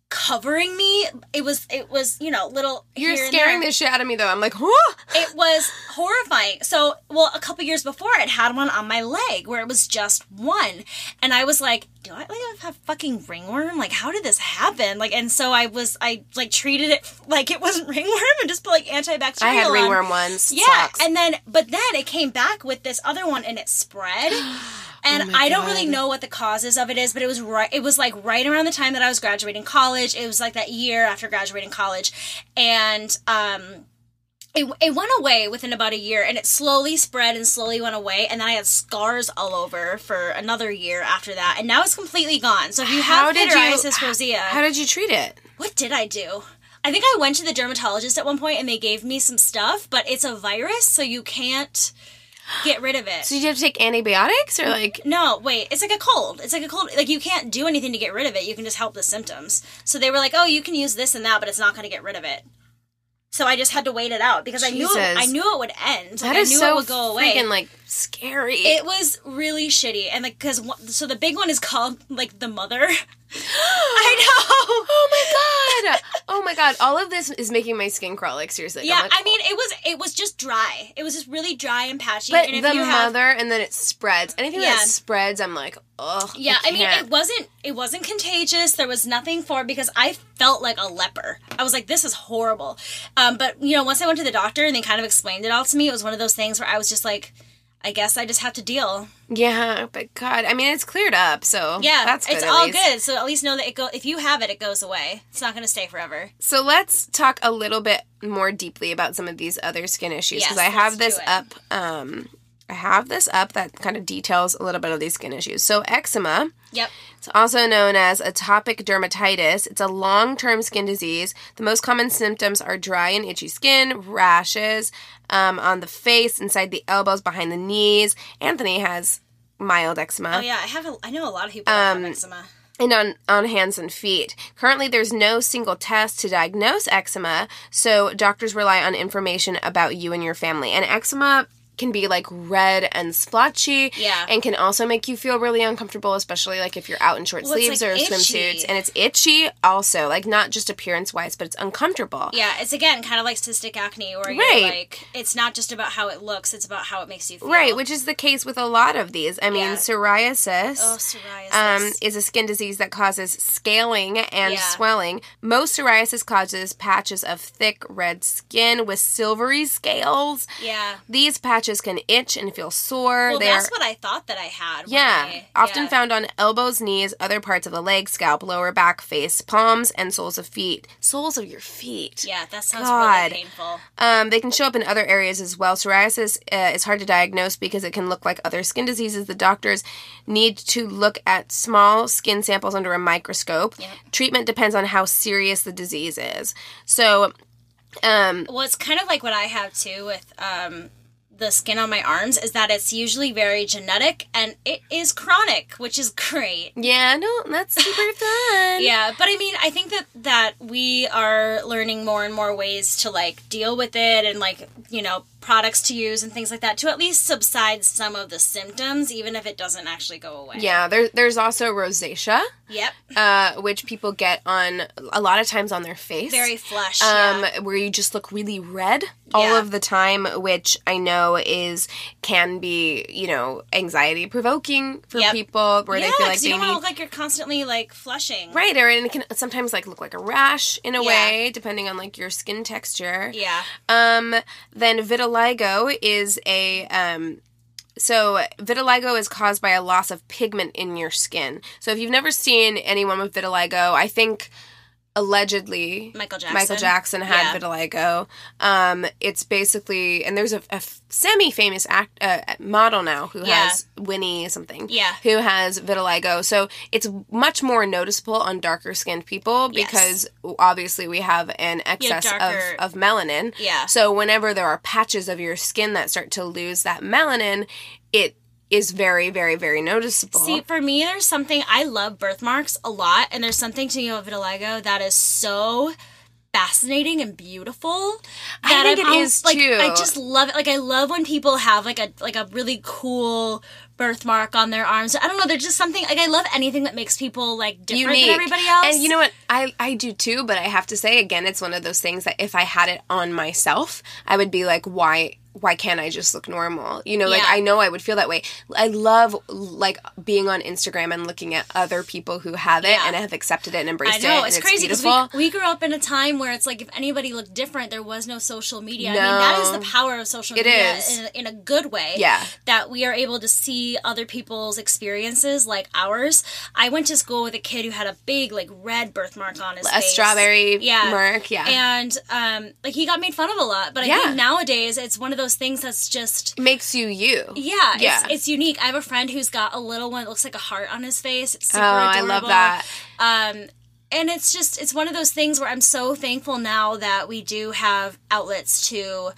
S2: covering me. It was. It was. You know, little.
S1: You're scaring the shit out of me, though. I'm like, huh?
S2: it was horrifying. So, well, a couple years before, I'd had one on my leg where it was just one, and I was like, "Do I like have fucking ringworm? Like, how did this happen?" Like, and so I was, I like treated it like it wasn't ringworm and just put like antibacterial.
S1: I had
S2: on.
S1: ringworm once.
S2: Yeah,
S1: Sucks.
S2: and then but then it came back with this other one and it spread. And I don't really know what the causes of it is, but it was right it was like right around the time that I was graduating college. It was like that year after graduating college. And um it, it went away within about a year and it slowly spread and slowly went away and then i had scars all over for another year after that and now it's completely gone so if you have pityriasis rosea
S1: How did you treat it?
S2: what did I do? I think I went to the dermatologist at one point and they gave me some stuff, but it's a virus, so you can't get rid of it.
S1: So you have to take antibiotics or like
S2: no, wait, it's like a cold. It's like a cold. Like you can't do anything to get rid of it. You can just help the symptoms. So they were like, "Oh, you can use this and that, but it's not going to get rid of it." So I just had to wait it out because I knew it, I knew it would end.
S1: that
S2: Like, I knew
S1: so
S2: it would go away.
S1: freaking like scary.
S2: it was really shitty, and like because so the big one is called like the mother. I know.
S1: oh my god! Oh my god! All of this is making my skin crawl. Like seriously.
S2: Yeah,
S1: like,
S2: I mean, it was it was just dry. It was just really dry and patchy.
S1: But
S2: and if
S1: the
S2: you have,
S1: mother, and then it spreads. Anything
S2: Yeah.
S1: that spreads, I'm like, ugh.
S2: yeah, I, mean, it wasn't it wasn't contagious. There was nothing for it because I felt like a leper. I was like, this is horrible. Um, but you know, once I went to the doctor and they kind of explained it all to me, it was one of those things where I was just like, I guess I just have to deal.
S1: Yeah, but God, I mean, it's cleared up, so
S2: Yeah,
S1: that's good.
S2: it's all
S1: least.
S2: good. So at least know that it go. If you have it, it goes away. It's not going to stay forever.
S1: So let's talk a little bit more deeply about some of these other skin issues because
S2: Yes,
S1: I have this up. Um, I have this up that kind of details a little bit of these skin issues. So eczema.
S2: Yep.
S1: It's also known as atopic dermatitis. It's a long term skin disease. The most common symptoms are dry and itchy skin, rashes um, on the face, inside the elbows, behind the knees. Anthony has mild eczema.
S2: Oh yeah, I have. A, I know a lot of people
S1: Um,
S2: have eczema.
S1: and on, on hands and feet. Currently, there's no single test to diagnose eczema, so doctors rely on information about you and your family. And eczema can be like red and splotchy
S2: Yeah.
S1: and can also make you feel really uncomfortable especially like if you're out in short
S2: Well,
S1: sleeves
S2: like,
S1: or
S2: itchy.
S1: swimsuits and it's itchy also like not just appearance wise but it's uncomfortable
S2: Yeah, it's again kind of like cystic acne, where you're
S1: Right.
S2: like, it's not just about how it looks; it's about how it makes you feel.
S1: right which is the case with a lot of these i mean
S2: Yeah.
S1: psoriasis
S2: oh, psoriasis.
S1: um, is a skin disease that causes scaling and
S2: Yeah.
S1: swelling. Most psoriasis causes patches of thick red skin with silvery scales.
S2: yeah.
S1: These patches can itch and feel sore.
S2: Well,
S1: They're
S2: that's what I thought that I had.
S1: yeah,
S2: I-
S1: often
S2: yeah.
S1: found on elbows, knees, other parts of the leg, scalp, lower back, face, palms, and soles of feet. Soles of your feet.
S2: Yeah, that sounds
S1: God.
S2: really painful.
S1: Um, they can show up in other areas as well. Psoriasis uh, is hard to diagnose because it can look like other skin diseases. The doctors need to look at small skin samples under a microscope.
S2: Yep.
S1: Treatment depends on how serious the disease is. So, um,
S2: Well, it's kind of like what I have too with um, the skin on my arms is that it's usually very genetic and it is chronic, which is great.
S1: yeah, no, that's super fun.
S2: Yeah, but I mean, I think that that we are learning more and more ways to like deal with it and like you know products to use and things like that to at least subside some of the symptoms, even if it doesn't actually go away.
S1: Yeah, there, there's also rosacea,
S2: Yep.
S1: uh, which people get on a lot of times on their face.
S2: Very flush.
S1: um,
S2: yeah.
S1: where you just look really red all
S2: Yeah.
S1: of the time, which I know is can be you know anxiety provoking for
S2: Yep.
S1: people where
S2: yeah,
S1: they feel like they
S2: you don't want
S1: need
S2: look like you're constantly like flushing.
S1: right, or and it can sometimes like look like a rash in a
S2: Yeah.
S1: way, depending on like your skin texture.
S2: Yeah.
S1: Um, then vitiligo is a um. So vitiligo is caused by a loss of pigment in your skin. So if you've never seen anyone with vitiligo, I think allegedly
S2: Michael Jackson.
S1: Michael Jackson had
S2: Yeah.
S1: vitiligo. Um, it's basically, and there's a, a semi-famous act uh, model now who
S2: Yeah.
S1: has Winnie something,
S2: Yeah.
S1: who has vitiligo. So it's much more noticeable on darker skinned people
S2: Yes.
S1: because obviously we have an excess
S2: darker-
S1: of, of melanin.
S2: Yeah.
S1: So whenever there are patches of your skin that start to lose that melanin, it is very, very, very noticeable.
S2: See, for me, there's something I love birthmarks a lot, and there's something to me about vitiligo that is so fascinating and beautiful.
S1: I think
S2: I'm
S1: it is,
S2: like,
S1: too.
S2: I just love it. Like I love when people have like a like a really cool birthmark on their arms. I don't know. There's just something like I love anything that makes people like different
S1: unique.
S2: than everybody else.
S1: And you know what? I I do too, but I have to say again, it's one of those things that if I had it on myself, I would be like, why why can't I just look normal? You know, like I know I would feel that way. I love like being on Instagram and looking at other people who have it
S2: Yeah.
S1: and have accepted it and embraced it.
S2: I know
S1: it.
S2: it's crazy because we, we grew up in a time where it's like if anybody looked different, there was no social media. I mean,
S1: No.
S2: that is the power of social
S1: It
S2: media
S1: is.
S2: In, a, in a good way.
S1: Yeah.
S2: that we are able to see other people's experiences like ours. I went to school with a kid who had a big like red birthmark on his
S1: a
S2: face.
S1: strawberry
S2: Yeah.
S1: mark, yeah.
S2: And um, like he got made fun of a lot, but I
S1: Yeah.
S2: think nowadays it's one of those things that's just
S1: it makes you you.
S2: yeah,
S1: Yeah.
S2: It's, it's unique. I have a friend who's got a little one that looks like a heart on his face. It's
S1: Oh,
S2: super
S1: I love that.
S2: Um, and it's just it's one of those things where I'm so thankful now that we do have outlets to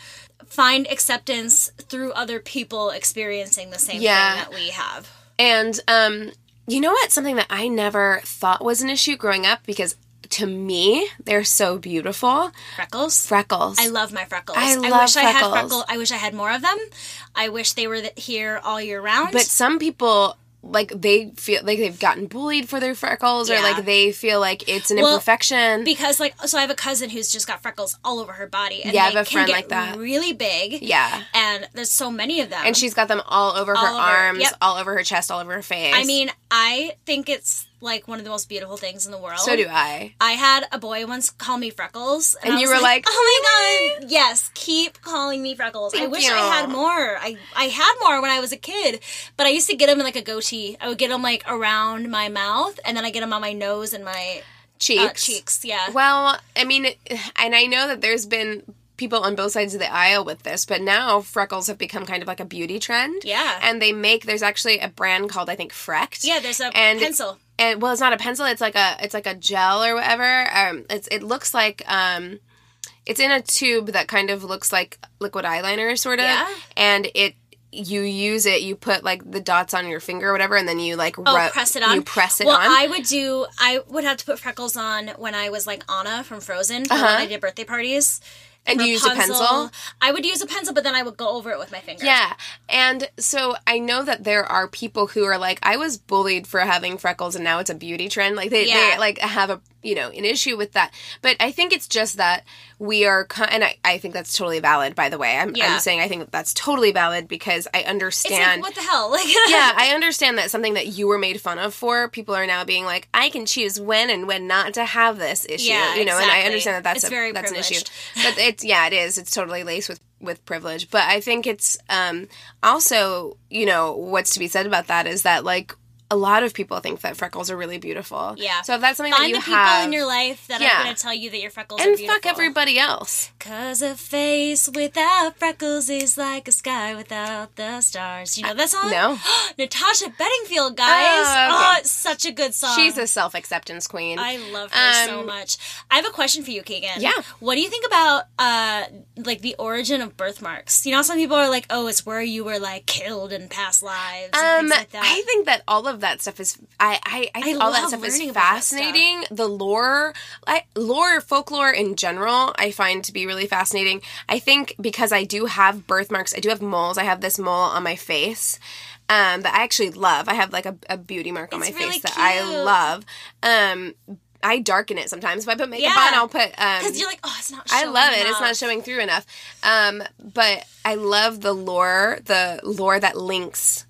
S2: find acceptance through other people experiencing the same
S1: Yeah.
S2: thing that we have.
S1: And um, you know what? Something that I never thought was an issue growing up because to me they're so beautiful.
S2: Freckles.
S1: Freckles.
S2: I love my freckles.
S1: I
S2: I
S1: love
S2: wish I had
S1: freckles.
S2: freckles. I wish I had more of them. I wish they were here all year round.
S1: But some people like they feel like they've gotten bullied for their freckles or like they feel like it's an
S2: Well,
S1: imperfection.
S2: because like so I have a cousin who's just got freckles all over her body and
S1: Yeah, I have a
S2: can
S1: friend
S2: get
S1: like that.
S2: really big.
S1: yeah.
S2: And there's so many of them.
S1: And she's got them all over her
S2: over-
S1: arms,
S2: yep.
S1: all over her chest, all over her face.
S2: I mean, I think it's like one of the most beautiful things in the world.
S1: so do I.
S2: I had a boy once call me Freckles,
S1: And
S2: I
S1: you were like,
S2: "Oh my god, yes, keep calling me Freckles." I wish
S1: you.
S2: I had more. I I had more when I was a kid, but I used to get them in like a goatee. I would get them like around my mouth, and then I get them on my nose and my
S1: Cheeks.
S2: uh, cheeks. Yeah,
S1: Well, I mean, and I know that there's been people on both sides of the aisle with this, but now freckles have become kind of like a beauty trend.
S2: Yeah.
S1: And they make there's actually a brand called I think Frecked.
S2: yeah. There's a
S1: and
S2: pencil.
S1: And well, it's not a pencil. It's like a it's like a gel or whatever. Um, it's it looks like um, it's in a tube that kind of looks like liquid eyeliner, sort of.
S2: Yeah.
S1: And it you use it. You put like the dots on your finger or whatever, and then you like
S2: Oh,
S1: rub-
S2: press it on.
S1: You press it
S2: well,
S1: on.
S2: I would do. I would have to put freckles on when I was like Anna from Frozen for when
S1: Uh-huh.
S2: I did birthday parties.
S1: And you use a pencil.
S2: I would use a pencil, but then I would go over it with my finger.
S1: Yeah. And so I know that there are people who are like, I was bullied for having freckles and now it's a beauty trend. Like they,
S2: Yeah.
S1: they like have a, you know, an issue with that. But I think it's just that we are, and I, I think that's totally valid, by the way. I'm,
S2: Yeah.
S1: I'm saying I think that's totally valid because I
S2: It's like,
S1: understand.
S2: what the hell? Like,
S1: yeah, I understand that something that you were made fun of for, people are now being like, I can choose when and when not to have this issue.
S2: Yeah,
S1: you know, and I understand that that's
S2: It's
S1: a,
S2: very
S1: that's an issue. But it's yeah, it is. It's totally laced with with privilege. But I think it's um also, you know, what's to be said about that is that like a lot of people think that freckles are really beautiful.
S2: Yeah.
S1: So if that's something
S2: Find
S1: that you
S2: the people
S1: have
S2: in your life that
S1: Yeah.
S2: are going to tell you that your freckles are beautiful.
S1: and fuck everybody else.
S2: Cause a face without freckles is like a sky without the stars. You know that song?
S1: No.
S2: Natasha Bedingfield, guys.
S1: Oh,
S2: Oh, it's such a good song.
S1: She's a self acceptance queen.
S2: I love her so
S1: Um,
S2: much. I have a question for you, Keegan.
S1: Yeah.
S2: What do you think about uh like the origin of birthmarks? You know, some people are like, "Oh, it's where you were like killed in past lives." And
S1: Um,
S2: like that.
S1: I think that all of of that stuff is I I, I think all that stuff is
S2: that stuff.
S1: fascinating. The lore, I, lore, folklore in general, I find to be really fascinating. I think because I do have birthmarks, I do have moles. I have this mole on my face. Um, that I actually love. I have like a, a beauty mark on
S2: It's
S1: my
S2: really
S1: face that I love. Um, I darken it sometimes. If I put makeup
S2: Yeah.
S1: on, I'll put um,
S2: Because you're like, oh, it's not.
S1: I love it. It's not showing through enough. Um, but I love the lore, the lore that links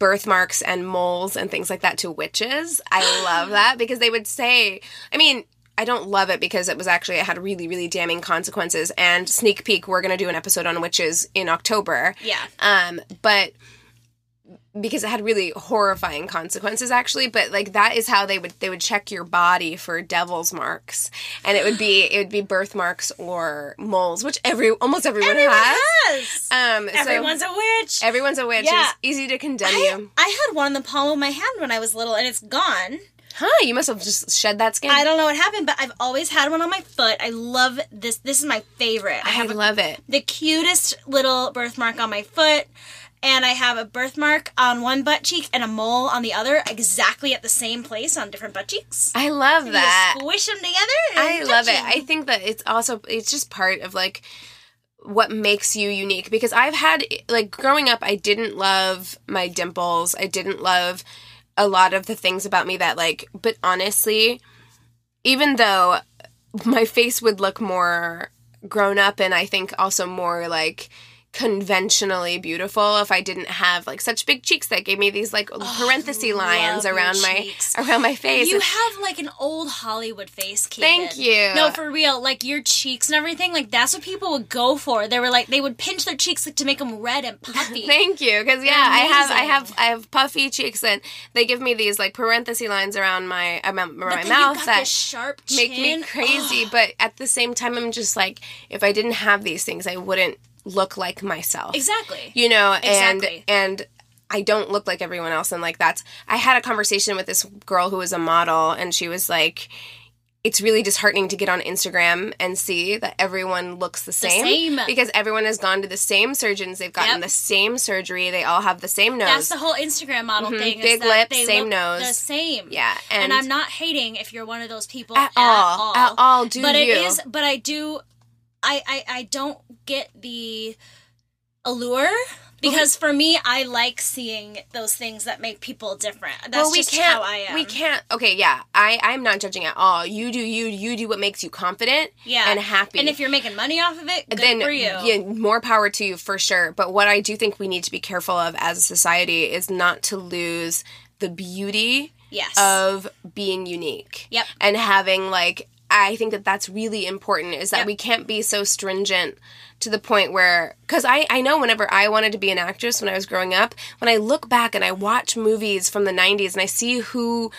S1: birthmarks and moles and things like that to witches. I love that because they would say, I mean, I don't love it because it was actually it had really really damning consequences. And sneak peek, we're gonna do an episode on witches in October.
S2: Yeah.
S1: Um, but because it had really horrifying consequences actually but like that is how they would they would check your body for devil's marks and it would be it would be birthmarks or moles which every almost everyone,
S2: Everyone
S1: has
S2: has.
S1: um
S2: Everyone's
S1: so
S2: a witch.
S1: everyone's a witch
S2: Yeah.
S1: it's easy to condemn
S2: I,
S1: you
S2: I had one in the palm of my hand when I was little, and it's gone.
S1: huh you must have just shed that skin
S2: I don't know what happened, but I've always had one on my foot. I love this. This is my favorite. I
S1: I
S2: have
S1: love it
S2: the cutest little birthmark on my foot. And I have a birthmark on one butt cheek and a mole on the other, exactly at the same place on different butt cheeks.
S1: i love that
S2: squish them together. and
S1: I love it. I think that it's also it's just part of like what makes you unique because I've had like growing up I didn't love my dimples. I didn't love a lot of the things about me that like but honestly even though my face would look more grown up and I think also more like conventionally beautiful if I didn't have like such big cheeks that gave me these like oh, parenthesis lines around my
S2: cheeks.
S1: around my face.
S2: You
S1: And-
S2: have like an old Hollywood face, Keegan.
S1: Thank you.
S2: No, for real. Like your cheeks and everything. Like that's what people would go for. They were like they would pinch their cheeks like to make them red and puffy.
S1: Thank you, because yeah, I have, I have, I have puffy cheeks, and they give me these like parenthesis lines around my around my
S2: but then
S1: mouth that
S2: sharp chin.
S1: make me crazy. But at the same time, I'm just like, if I didn't have these things, I wouldn't look like myself.
S2: Exactly.
S1: You know, and
S2: Exactly.
S1: and I don't look like everyone else, and like that's. I had a conversation with this girl who was a model, and she was like. It's really disheartening to get on Instagram and see that everyone looks the same,
S2: same.
S1: because everyone has gone to the same surgeons, they've gotten
S2: Yep.
S1: the same surgery, they all have the same nose.
S2: That's the whole Instagram model mm-hmm. thing.
S1: Big lips, same nose.
S2: The same.
S1: Yeah,
S2: And,
S1: and-
S2: I'm not hating if you're one of those people
S1: At all. At all, do
S2: but it
S1: you.
S2: is. But I do. I I I don't get the allure because for me, I like seeing those things that make people different. That's
S1: well, we
S2: just
S1: can't.
S2: how I am.
S1: We can't. Okay, yeah. I I'm not judging at all. You do you. You do what makes you confident.
S2: Yeah.
S1: and happy.
S2: And if you're making money off of it, good
S1: then
S2: for you.
S1: yeah, more power to you for sure. But what I do think we need to be careful of as a society is not to lose the beauty
S2: Yes.
S1: of being unique.
S2: Yep.
S1: And having like I think that that's really important is that
S2: Yep.
S1: we can't be so stringent to the point where cuz I I know whenever I wanted to be an actress when I was growing up, when I look back and I watch movies from the 90s and I see who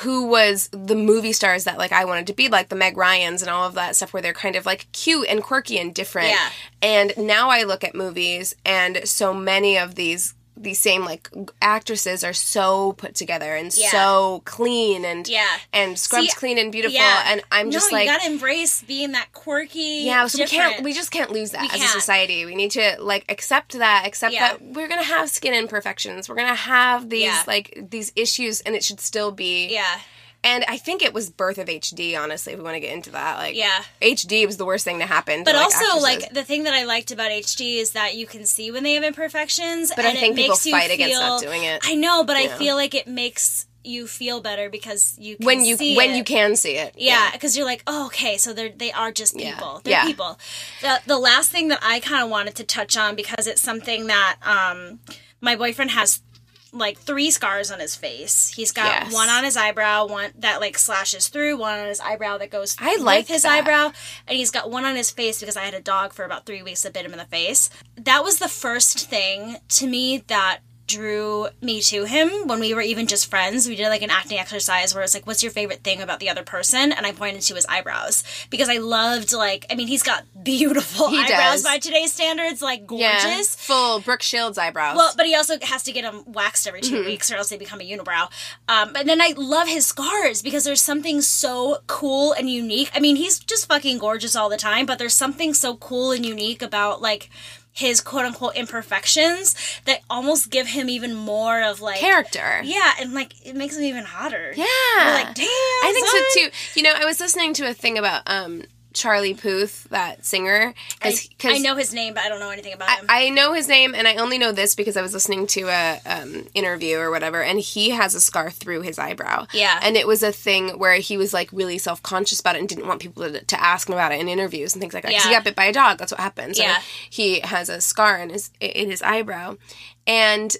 S1: who was the movie stars that like I wanted to be like the Meg Ryans and all of that stuff where they're kind of like cute and quirky and different.
S2: Yeah.
S1: And now I look at movies and so many of these these same like actresses are so put together and
S2: Yeah.
S1: so clean and
S2: Yeah.
S1: and scrubbed
S2: See,
S1: clean and beautiful
S2: Yeah.
S1: and I'm just
S2: no,
S1: like
S2: you gotta embrace being that quirky.
S1: yeah, so we can't we just can't lose that
S2: We
S1: as a
S2: can't.
S1: society. We need to like accept that, accept
S2: Yeah.
S1: that we're gonna have skin imperfections. We're gonna have these like these issues and it should still be
S2: Yeah.
S1: And I think it was birth of HD, honestly, if we want to get into that. Like
S2: Yeah.
S1: HD was the worst thing to happen. to,
S2: But
S1: like,
S2: also,
S1: actresses.
S2: like the thing that I liked about HD is that you can see when they have imperfections.
S1: But I think
S2: it
S1: people
S2: makes you
S1: fight against
S2: feel-
S1: not doing it.
S2: I know, but
S1: Yeah.
S2: I feel like it makes you feel better because you can
S1: when you when
S2: it.
S1: you can see it.
S2: Yeah, because you're like, oh, okay, so they're they are just
S1: Yeah.
S2: people. They're
S1: Yeah.
S2: people. The the last thing that I kind of wanted to touch on because it's something that um my boyfriend has like three scars on his face. He's got
S1: Yes.
S2: one on his eyebrow, one that like slashes through, one on his eyebrow that goes
S1: I like
S2: his
S1: that.
S2: eyebrow, and he's got one on his face because I had a dog for about three weeks that bit him in the face. That was the first thing to me that drew me to him when we were even just friends. We did like an acting exercise where it's like, what's your favorite thing about the other person? And I pointed to his eyebrows because I loved like, I mean, he's got beautiful
S1: He
S2: eyebrows
S1: does.
S2: by today's standards, like
S1: Yeah.
S2: gorgeous.
S1: Full Brooke Shields eyebrows.
S2: Well, but he also has to get them waxed every 2 weeks, or else they become a unibrow. Um, but then I love his scars because there's something so cool and unique. I mean, he's just fucking gorgeous all the time, but there's something so cool and unique about like his quote unquote imperfections that almost give him even more of like
S1: Character.
S2: Yeah, and like it makes him even hotter.
S1: Yeah.
S2: You're like, damn.
S1: I think
S2: son."
S1: so too. You know, I was listening to a thing about um Charlie Puth, that singer,
S2: I,
S1: because
S2: I know his name, but I don't know anything about him.
S1: I know his name, and I only know this because I was listening to a um, interview or whatever, and he has a scar through his eyebrow.
S2: Yeah.
S1: and it was a thing where he was like really self conscious about it and didn't want people to, to ask him about it in interviews and things like that. 'Cause he
S2: Yeah.
S1: got bit by a dog. That's what happened. So
S2: Yeah.
S1: he has a scar in his in his eyebrow, and.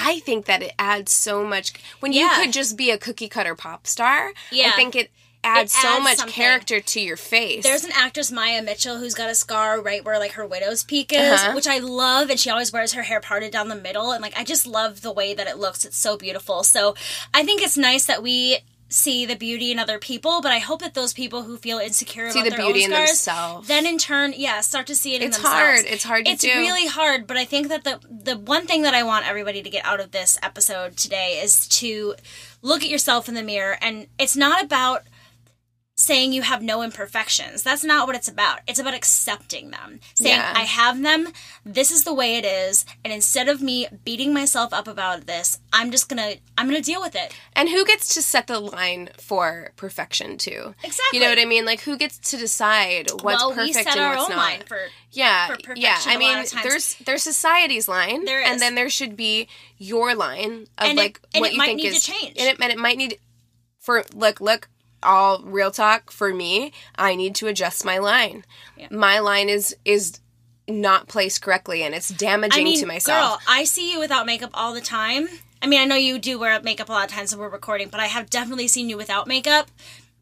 S1: I think that it adds so much when you could just be a cookie cutter pop star.
S2: Yeah.
S1: I think it adds, so much
S2: something.
S1: character to your face.
S2: There's an actress, Maia Mitchell, who's got a scar right where like her widow's peak is,
S1: Uh-huh.
S2: which I love, and she always wears her hair parted down the middle, and like I just love the way that it looks. It's so beautiful. So I think it's nice that we see the beauty in other people, but I hope that those people who feel insecure
S1: See
S2: about
S1: the
S2: their
S1: beauty
S2: own
S1: in themselves.
S2: then in turn, yeah, start to see it in
S1: It's hard. It's hard to
S2: it's
S1: do.
S2: really hard, but I think that the the one thing that I want everybody to get out of this episode today is to look at yourself in the mirror, and it's not about saying you have no imperfections. That's not what it's about. It's about accepting them. Saying,
S1: Yeah.
S2: I have them, this is the way it is, and instead of me beating myself up about this, I'm just gonna I'm gonna deal with it.
S1: And who gets to set the line for perfection too?
S2: Exactly.
S1: You know what I mean? Like who gets to decide what's
S2: well,
S1: perfect
S2: we set
S1: and
S2: our
S1: what's
S2: own
S1: not?
S2: line for
S1: yeah,
S2: for perfection
S1: yeah. I mean,
S2: lot of times.
S1: there's there's society's line,
S2: There is.
S1: and then there should be your line of
S2: And it-
S1: like
S2: and
S1: what
S2: it
S1: you
S2: might
S1: think
S2: need to
S1: is
S2: change.
S1: and it, and it might need for look look all real talk for me. I need to adjust my line. My line is is not placed correctly, and it's damaging
S2: I mean,
S1: to myself.
S2: girl, I see you without makeup all the time. I mean, I know you do wear makeup a lot of times when we're recording, but I have definitely seen you without makeup.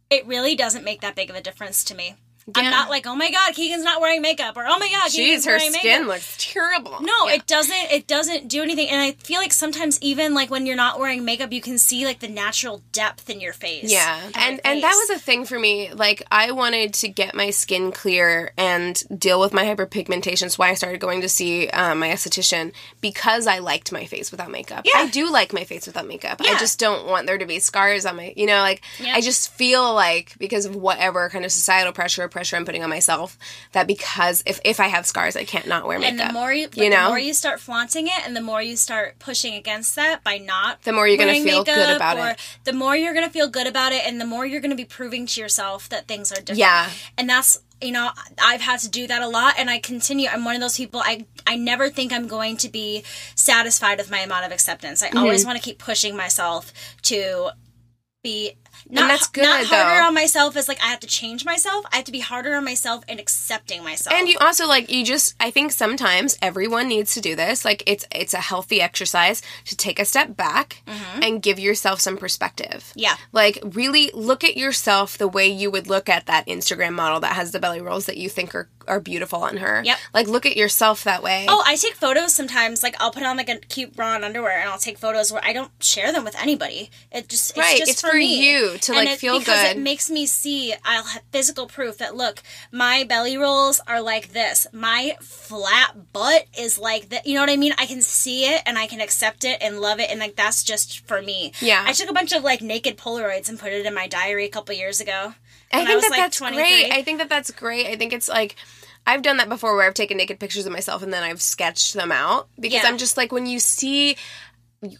S2: It really doesn't make that big of a difference to me.
S1: Yeah.
S2: I'm not like, oh my god, Keegan's not wearing makeup, or oh my god, Keegan's
S1: Jeez, her
S2: wearing
S1: skin
S2: makeup.
S1: looks terrible.
S2: No,
S1: Yeah.
S2: it doesn't. It doesn't do anything. And I feel like sometimes even like when you're not wearing makeup, you can see like the natural depth in your face.
S1: Yeah,
S2: your
S1: and and that was a thing for me. Like I wanted to get my skin clear and deal with my hyperpigmentation. So why I started going to see um, my esthetician because I liked my face without makeup.
S2: Yeah.
S1: I do like my face without makeup. I just don't want there to be scars on my. You know, like
S2: Yeah.
S1: I just feel like because of whatever kind of societal pressure pressure I'm putting on myself that because if if I have scars, I can't not wear makeup.
S2: And the more you,
S1: you know,
S2: the more you start flaunting it, and the more you start pushing against that by not,
S1: The more you're gonna
S2: wearing
S1: feel good about it.
S2: The more you're gonna feel good about it, and the more you're gonna be proving to yourself that things are different.
S1: Yeah.
S2: and that's you know I've had to do that a lot, and I continue. I'm one of those people. I I never think I'm going to be satisfied with my amount of acceptance. I always
S1: Mm-hmm.
S2: want to keep pushing myself to be. Not,
S1: that's good,
S2: not harder
S1: though.
S2: on myself as like I have to change myself. I have to be harder on myself and accepting myself.
S1: And you also like you just I think sometimes everyone needs to do this. Like it's it's a healthy exercise to take a step back and give yourself some perspective.
S2: Mm-hmm. Yeah.
S1: Like really look at yourself the way you would look at that Instagram model that has the belly rolls that you think are are beautiful on her.
S2: Yep.
S1: Like look at yourself that way.
S2: Oh, I take photos sometimes. Like I'll put on like a cute bra and underwear, and I'll take photos where I don't share them with anybody. It just it's
S1: Right,
S2: just
S1: it's
S2: for,
S1: for you to,
S2: And
S1: like,
S2: it-
S1: feel
S2: because
S1: good.
S2: It makes me see. I'll have physical proof that look, my belly rolls are like this. My flat butt is like that. You know what I mean? I can see it and I can accept it and love it, and like that's just for me.
S1: Yeah.
S2: I took a bunch of like naked Polaroids and put it in my diary a couple years ago.
S1: And
S2: I
S1: think
S2: was,
S1: that
S2: like,
S1: that's
S2: 23.
S1: great. I think that that's great. I think it's like I've done that before where I've taken naked pictures of myself and then I've sketched them out because
S2: Yeah.
S1: I'm just like when you see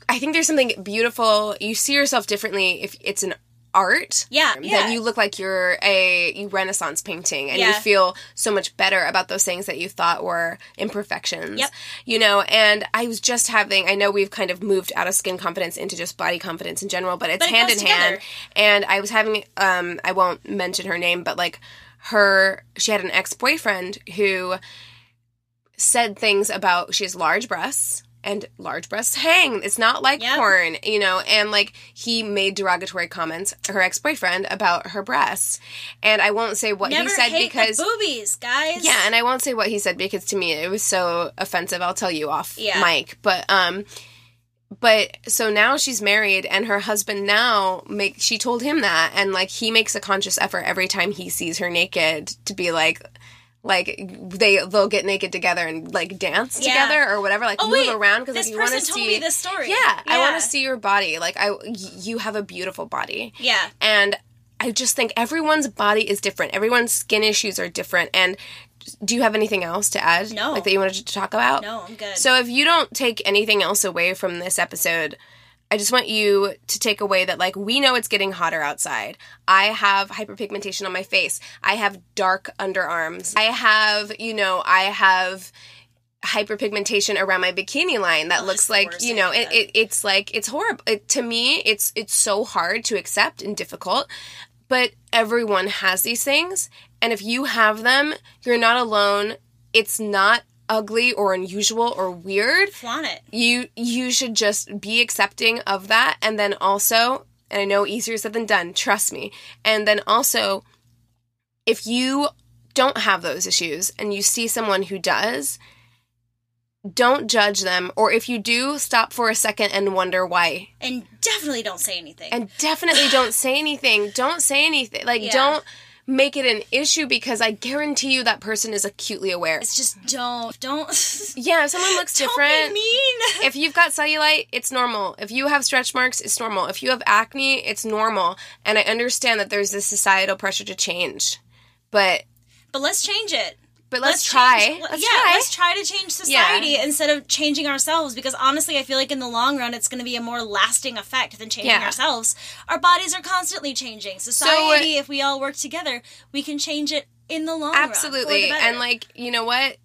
S1: I think there's something beautiful. You see yourself differently if it's an art.
S2: Yeah, yeah.
S1: Then you look like you're a renaissance painting and you feel so much better about those things that you thought were imperfections.
S2: Yep.
S1: You know, and I was just having I know we've kind of moved out of skin confidence into just body confidence in general, but it's
S2: But it
S1: hand in hand. And I was having um I won't mention her name, but like her she had an ex-boyfriend who said things about she has large breasts and large breasts hang. It's not like
S2: Yep.
S1: porn, you know, and like he made derogatory comments her ex-boyfriend about her breasts. And I won't say what
S2: Never
S1: he said because
S2: the boobies, guys.
S1: yeah, and I won't say what he said because to me it was so offensive. I'll tell you off
S2: Yeah.
S1: mic. But um but so now she's married and her husband now make she told him that and like he makes a conscious effort every time he sees her naked to be like like they they'll get naked together and like dance
S2: Yeah.
S1: together or whatever like
S2: Oh,
S1: move
S2: wait,
S1: around because
S2: this
S1: like you want to see
S2: this story.
S1: yeah, I want to see your body like I y- you have a beautiful body
S2: Yeah.
S1: and I just think everyone's body is different. Everyone's skin issues are different. And do you have anything else to add?
S2: No.
S1: Like that you wanted to talk about?
S2: No, I'm good.
S1: So if you don't take anything else away from this episode, I just want you to take away that like we know it's getting hotter outside. I have hyperpigmentation on my face. I have dark underarms. I have, you know, I have hyperpigmentation around my bikini line that
S2: Oh,
S1: looks like you know it, it, it's like it's horrible it, to me it's it's so hard to accept and difficult but everyone has these things and if you have them you're not alone. It's not ugly or unusual or weird.
S2: Flaunt it.
S1: you you should just be accepting of that. And then also and i know easier said than done trust me. And then also if you don't have those issues and you see someone who does don't judge them. Or if you do stop for a second and wonder why.
S2: And definitely don't say anything.
S1: and definitely don't say anything. Don't say anything. Like
S2: Yeah.
S1: don't make it an issue because i guarantee you that person is acutely aware
S2: it's just don't don't
S1: yeah if someone looks different
S2: mean.
S1: if you've got cellulite, it's normal. If you have stretch marks, it's normal. If you have acne, it's normal. And I understand that there's this societal pressure to change. But
S2: but let's change it.
S1: But let's,
S2: change-
S1: try.
S2: let-
S1: let's
S2: yeah,
S1: try.
S2: let's try to change society instead of changing ourselves. Because honestly, I feel like in the long run, it's going to be a more lasting effect than changing
S1: Yeah.
S2: ourselves. Our bodies are constantly changing. Society, if we all work together, we can change it in the long run.
S1: Absolutely. And like, you know what?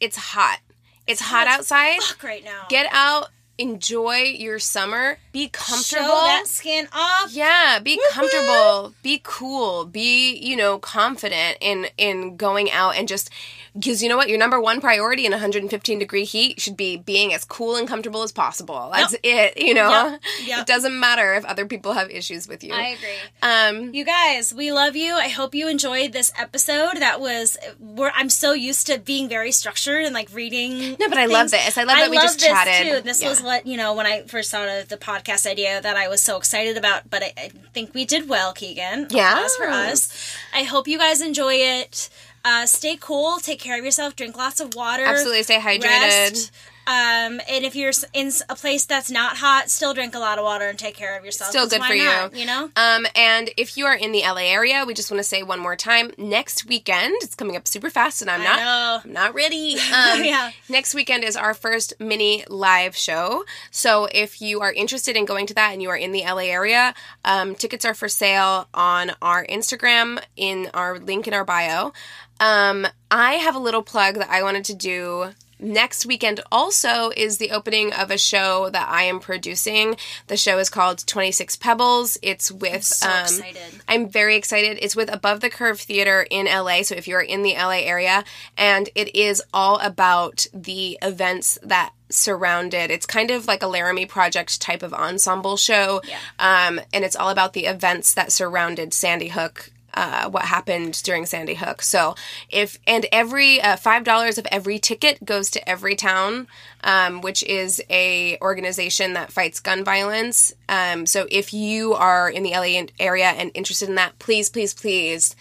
S1: It's hot. It's hot
S2: hot
S1: outside.
S2: fuck right now.
S1: Get out, enjoy your summer, be comfortable.
S2: Show that skin off.
S1: Yeah, be comfortable, be cool, be, you know, confident in in going out and just because you know what, your number one priority in 115 degree heat should be being as cool and comfortable as possible. That's it, you know.
S2: Yep, yep.
S1: It doesn't matter if other people have issues with you.
S2: I agree.
S1: um
S2: You guys, we love you. I hope you enjoyed this episode. That was we're I'm so used to being very structured and like reading.
S1: No, but I love this. I love that we just
S2: this
S1: chatted.
S2: Too. This
S1: Yeah.
S2: was what you know when I first thought of the podcast idea that I was so excited about. But I, I think we did well, Keegan.
S1: Yeah.
S2: Applause for us. I hope you guys enjoy it. Uh, stay cool. Take care of yourself. Drink lots of water.
S1: Absolutely stay hydrated.
S2: Rest. Um, and if you're in a place that's not hot, still drink a lot of water and take care of yourself.
S1: Still good for you.
S2: You know.
S1: Um, and if you are in the LA area, we just want to say one more time: next weekend, it's coming up super fast, and I'm
S2: I
S1: not,
S2: know.
S1: I'm not ready. Um,
S2: Yeah.
S1: Next weekend is our first mini live show. So if you are interested in going to that and you are in the LA area, um, tickets are for sale on our Instagram in our link in our bio. Um, I have a little plug that I wanted to do. Next weekend also is the opening of a show that I am producing. The show is called 26 Pebbles. It's with
S2: so
S1: um,
S2: excited.
S1: I'm very excited. It's with Above the Curve Theater in LA. So if you're in the LA area, and it is all about the events that surrounded. It's kind of like a Laramie Project type of ensemble show.
S2: Yeah.
S1: Um, and it's all about the events that surrounded Sandy Hook. Uh, what happened during Sandy Hook? So, if and every uh, five dollars of every ticket goes to Everytown, um, which is a organization that fights gun violence. Um, so, if you are in the LA area and interested in that, please, please, please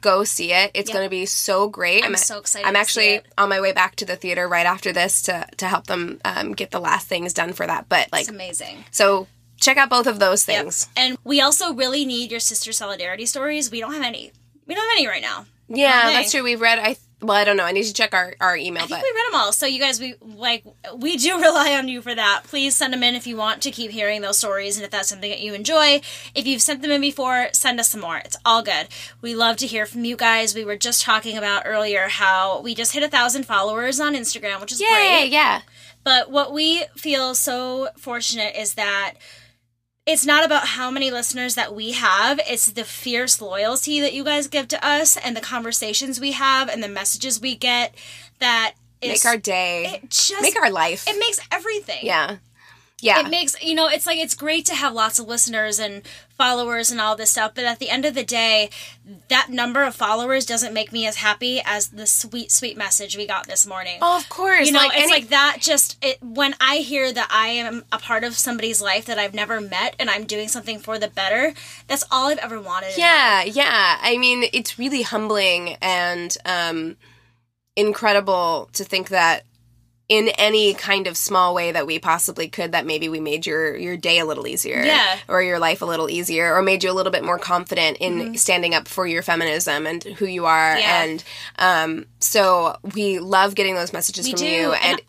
S1: go see it. It's going to be so great.
S2: I'm so excited
S1: I'm actually on my way back to the theater right after this to to help them um, get the last things done for that. But like,
S2: It's amazing.
S1: so check out both of those
S2: Yep.
S1: things.
S2: And we also really need your sister solidarity stories. We don't have any. We don't have any right now.
S1: Yeah, that's true. We've read. I well, I don't know. I need to check our our email,
S2: I think
S1: but
S2: we read them all. So you guys, we like we do rely on you for that. Please send them in if you want to keep hearing those stories, and if that's something that you enjoy. If you've sent them in before, send us some more. It's all good. We love to hear from you guys. We were just talking about earlier how we just hit a thousand followers on Instagram, which is
S1: yeah,
S2: great.
S1: yeah.
S2: But what we feel so fortunate is that it's not about how many listeners that we have, it's the fierce loyalty that you guys give to us and the conversations we have and the messages we get that is
S1: Make our day.
S2: it just
S1: Make our life.
S2: it makes everything.
S1: yeah, yeah.
S2: It makes you know, it's like it's great to have lots of listeners and followers and all this stuff, but at the end of the day, that number of followers doesn't make me as happy as the sweet, sweet message we got this morning
S1: oh, of course.
S2: you know
S1: like
S2: it's
S1: any-
S2: like that just it when i hear that i am a part of somebody's life that i've never met and i'm doing something for the better that's all i've ever wanted.
S1: Yeah, yeah. I mean, it's really humbling and um, incredible to think that in any kind of small way that we possibly could that maybe we made your your day a little easier
S2: Yeah.
S1: or your life a little easier or made you a little bit more confident in standing up for your feminism and who you are
S2: Mm-hmm. Yeah.
S1: and um so we love getting those messages
S2: We
S1: from
S2: do,
S1: you and,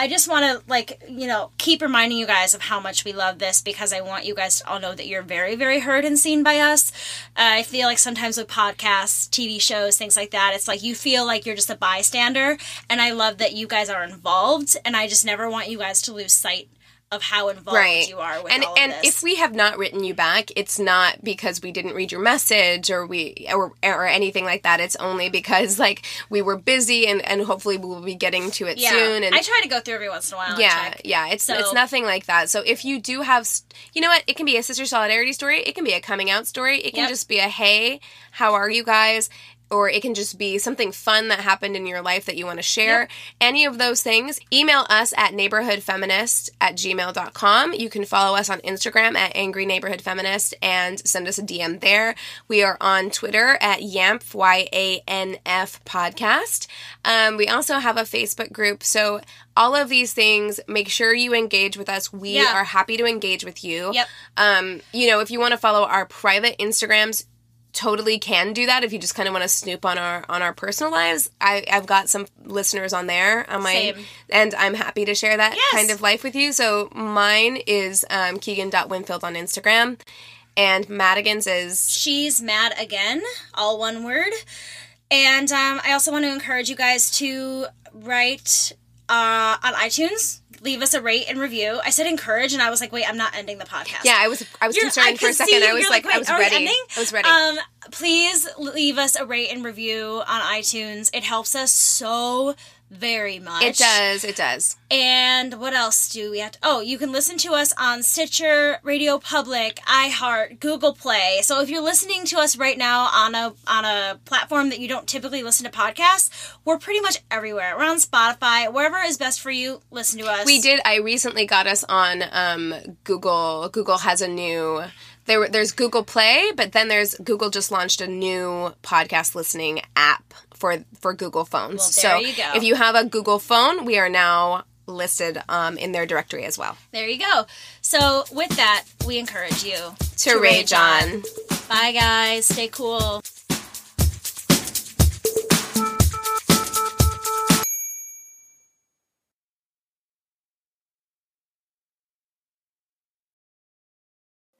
S2: I just want to like you know keep reminding you guys of how much we love this because I want you guys to all know that you're very very heard and seen by us. Uh, I feel like sometimes with podcasts, TV shows, things like that, it's like you feel like you're just a bystander, and I love that you guys are involved, and I just never want you guys to lose sight of how involved
S1: right.
S2: you are with
S1: and and if we have not written you back it's not because we didn't read your message or we or, or anything like that. It's only because like we were busy and and hopefully we'll be getting to it
S2: yeah,
S1: soon and
S2: I try to go through every once in a while.
S1: yeah
S2: check.
S1: yeah it's
S2: So-
S1: it's nothing like that. So if you do have you know what? It can be a sister solidarity story. It can be a coming out story. It can
S2: Yep.
S1: just be a hey how are you guys or it can just be something fun that happened in your life that you want to share. Any of those things, email us at neighborhoodfeminist at gmail.com. You can follow us on Instagram at Angry Neighborhood Feminist and send us a DM there. We are on Twitter at YANF, Y A N F podcast. Um, we also have a Facebook group. So all of these things, make sure you engage with us. We
S2: Yeah.
S1: are happy to engage with you.
S2: Yep.
S1: Um, you know, if you want to follow our private Instagrams, totally can do that if you just kind of want to snoop on our on our personal lives I, i've got some listeners on there on my
S2: Same.
S1: and i'm happy to share that
S2: Yes.
S1: kind of life with you so mine is um, keegan.winfield on instagram and madigan's is
S2: She's mad again, all one word. And um, I also want to encourage you guys to write uh, on iTunes, leave us a rate and review. I said encourage, and I was like, wait, I'm not ending the podcast.
S1: yeah i was i was
S2: You're-
S1: concerned for a second i was
S2: you're
S1: like, i was ready i was ready
S2: Um, please leave us a rate and review on iTunes. It helps us so very much.
S1: it does it does
S2: And what else do we have to? Oh, you can listen to us on Stitcher, RadioPublic, iHeart, Google Play. So if you're listening to us right now on a on a platform that you don't typically listen to podcasts, we're pretty much everywhere. We're on Spotify, wherever is best for you. Listen to us.
S1: We did. I recently got us on um, Google. Google has a new. There, there's Google Play, but then there's Google just launched a new podcast listening app for for Google phones.
S2: Well,
S1: so
S2: you
S1: if you have a Google phone, we are now listed um, in their directory as well.
S2: There you go. So with that, we encourage you
S1: To, rage on.
S2: Bye, guys. Stay cool.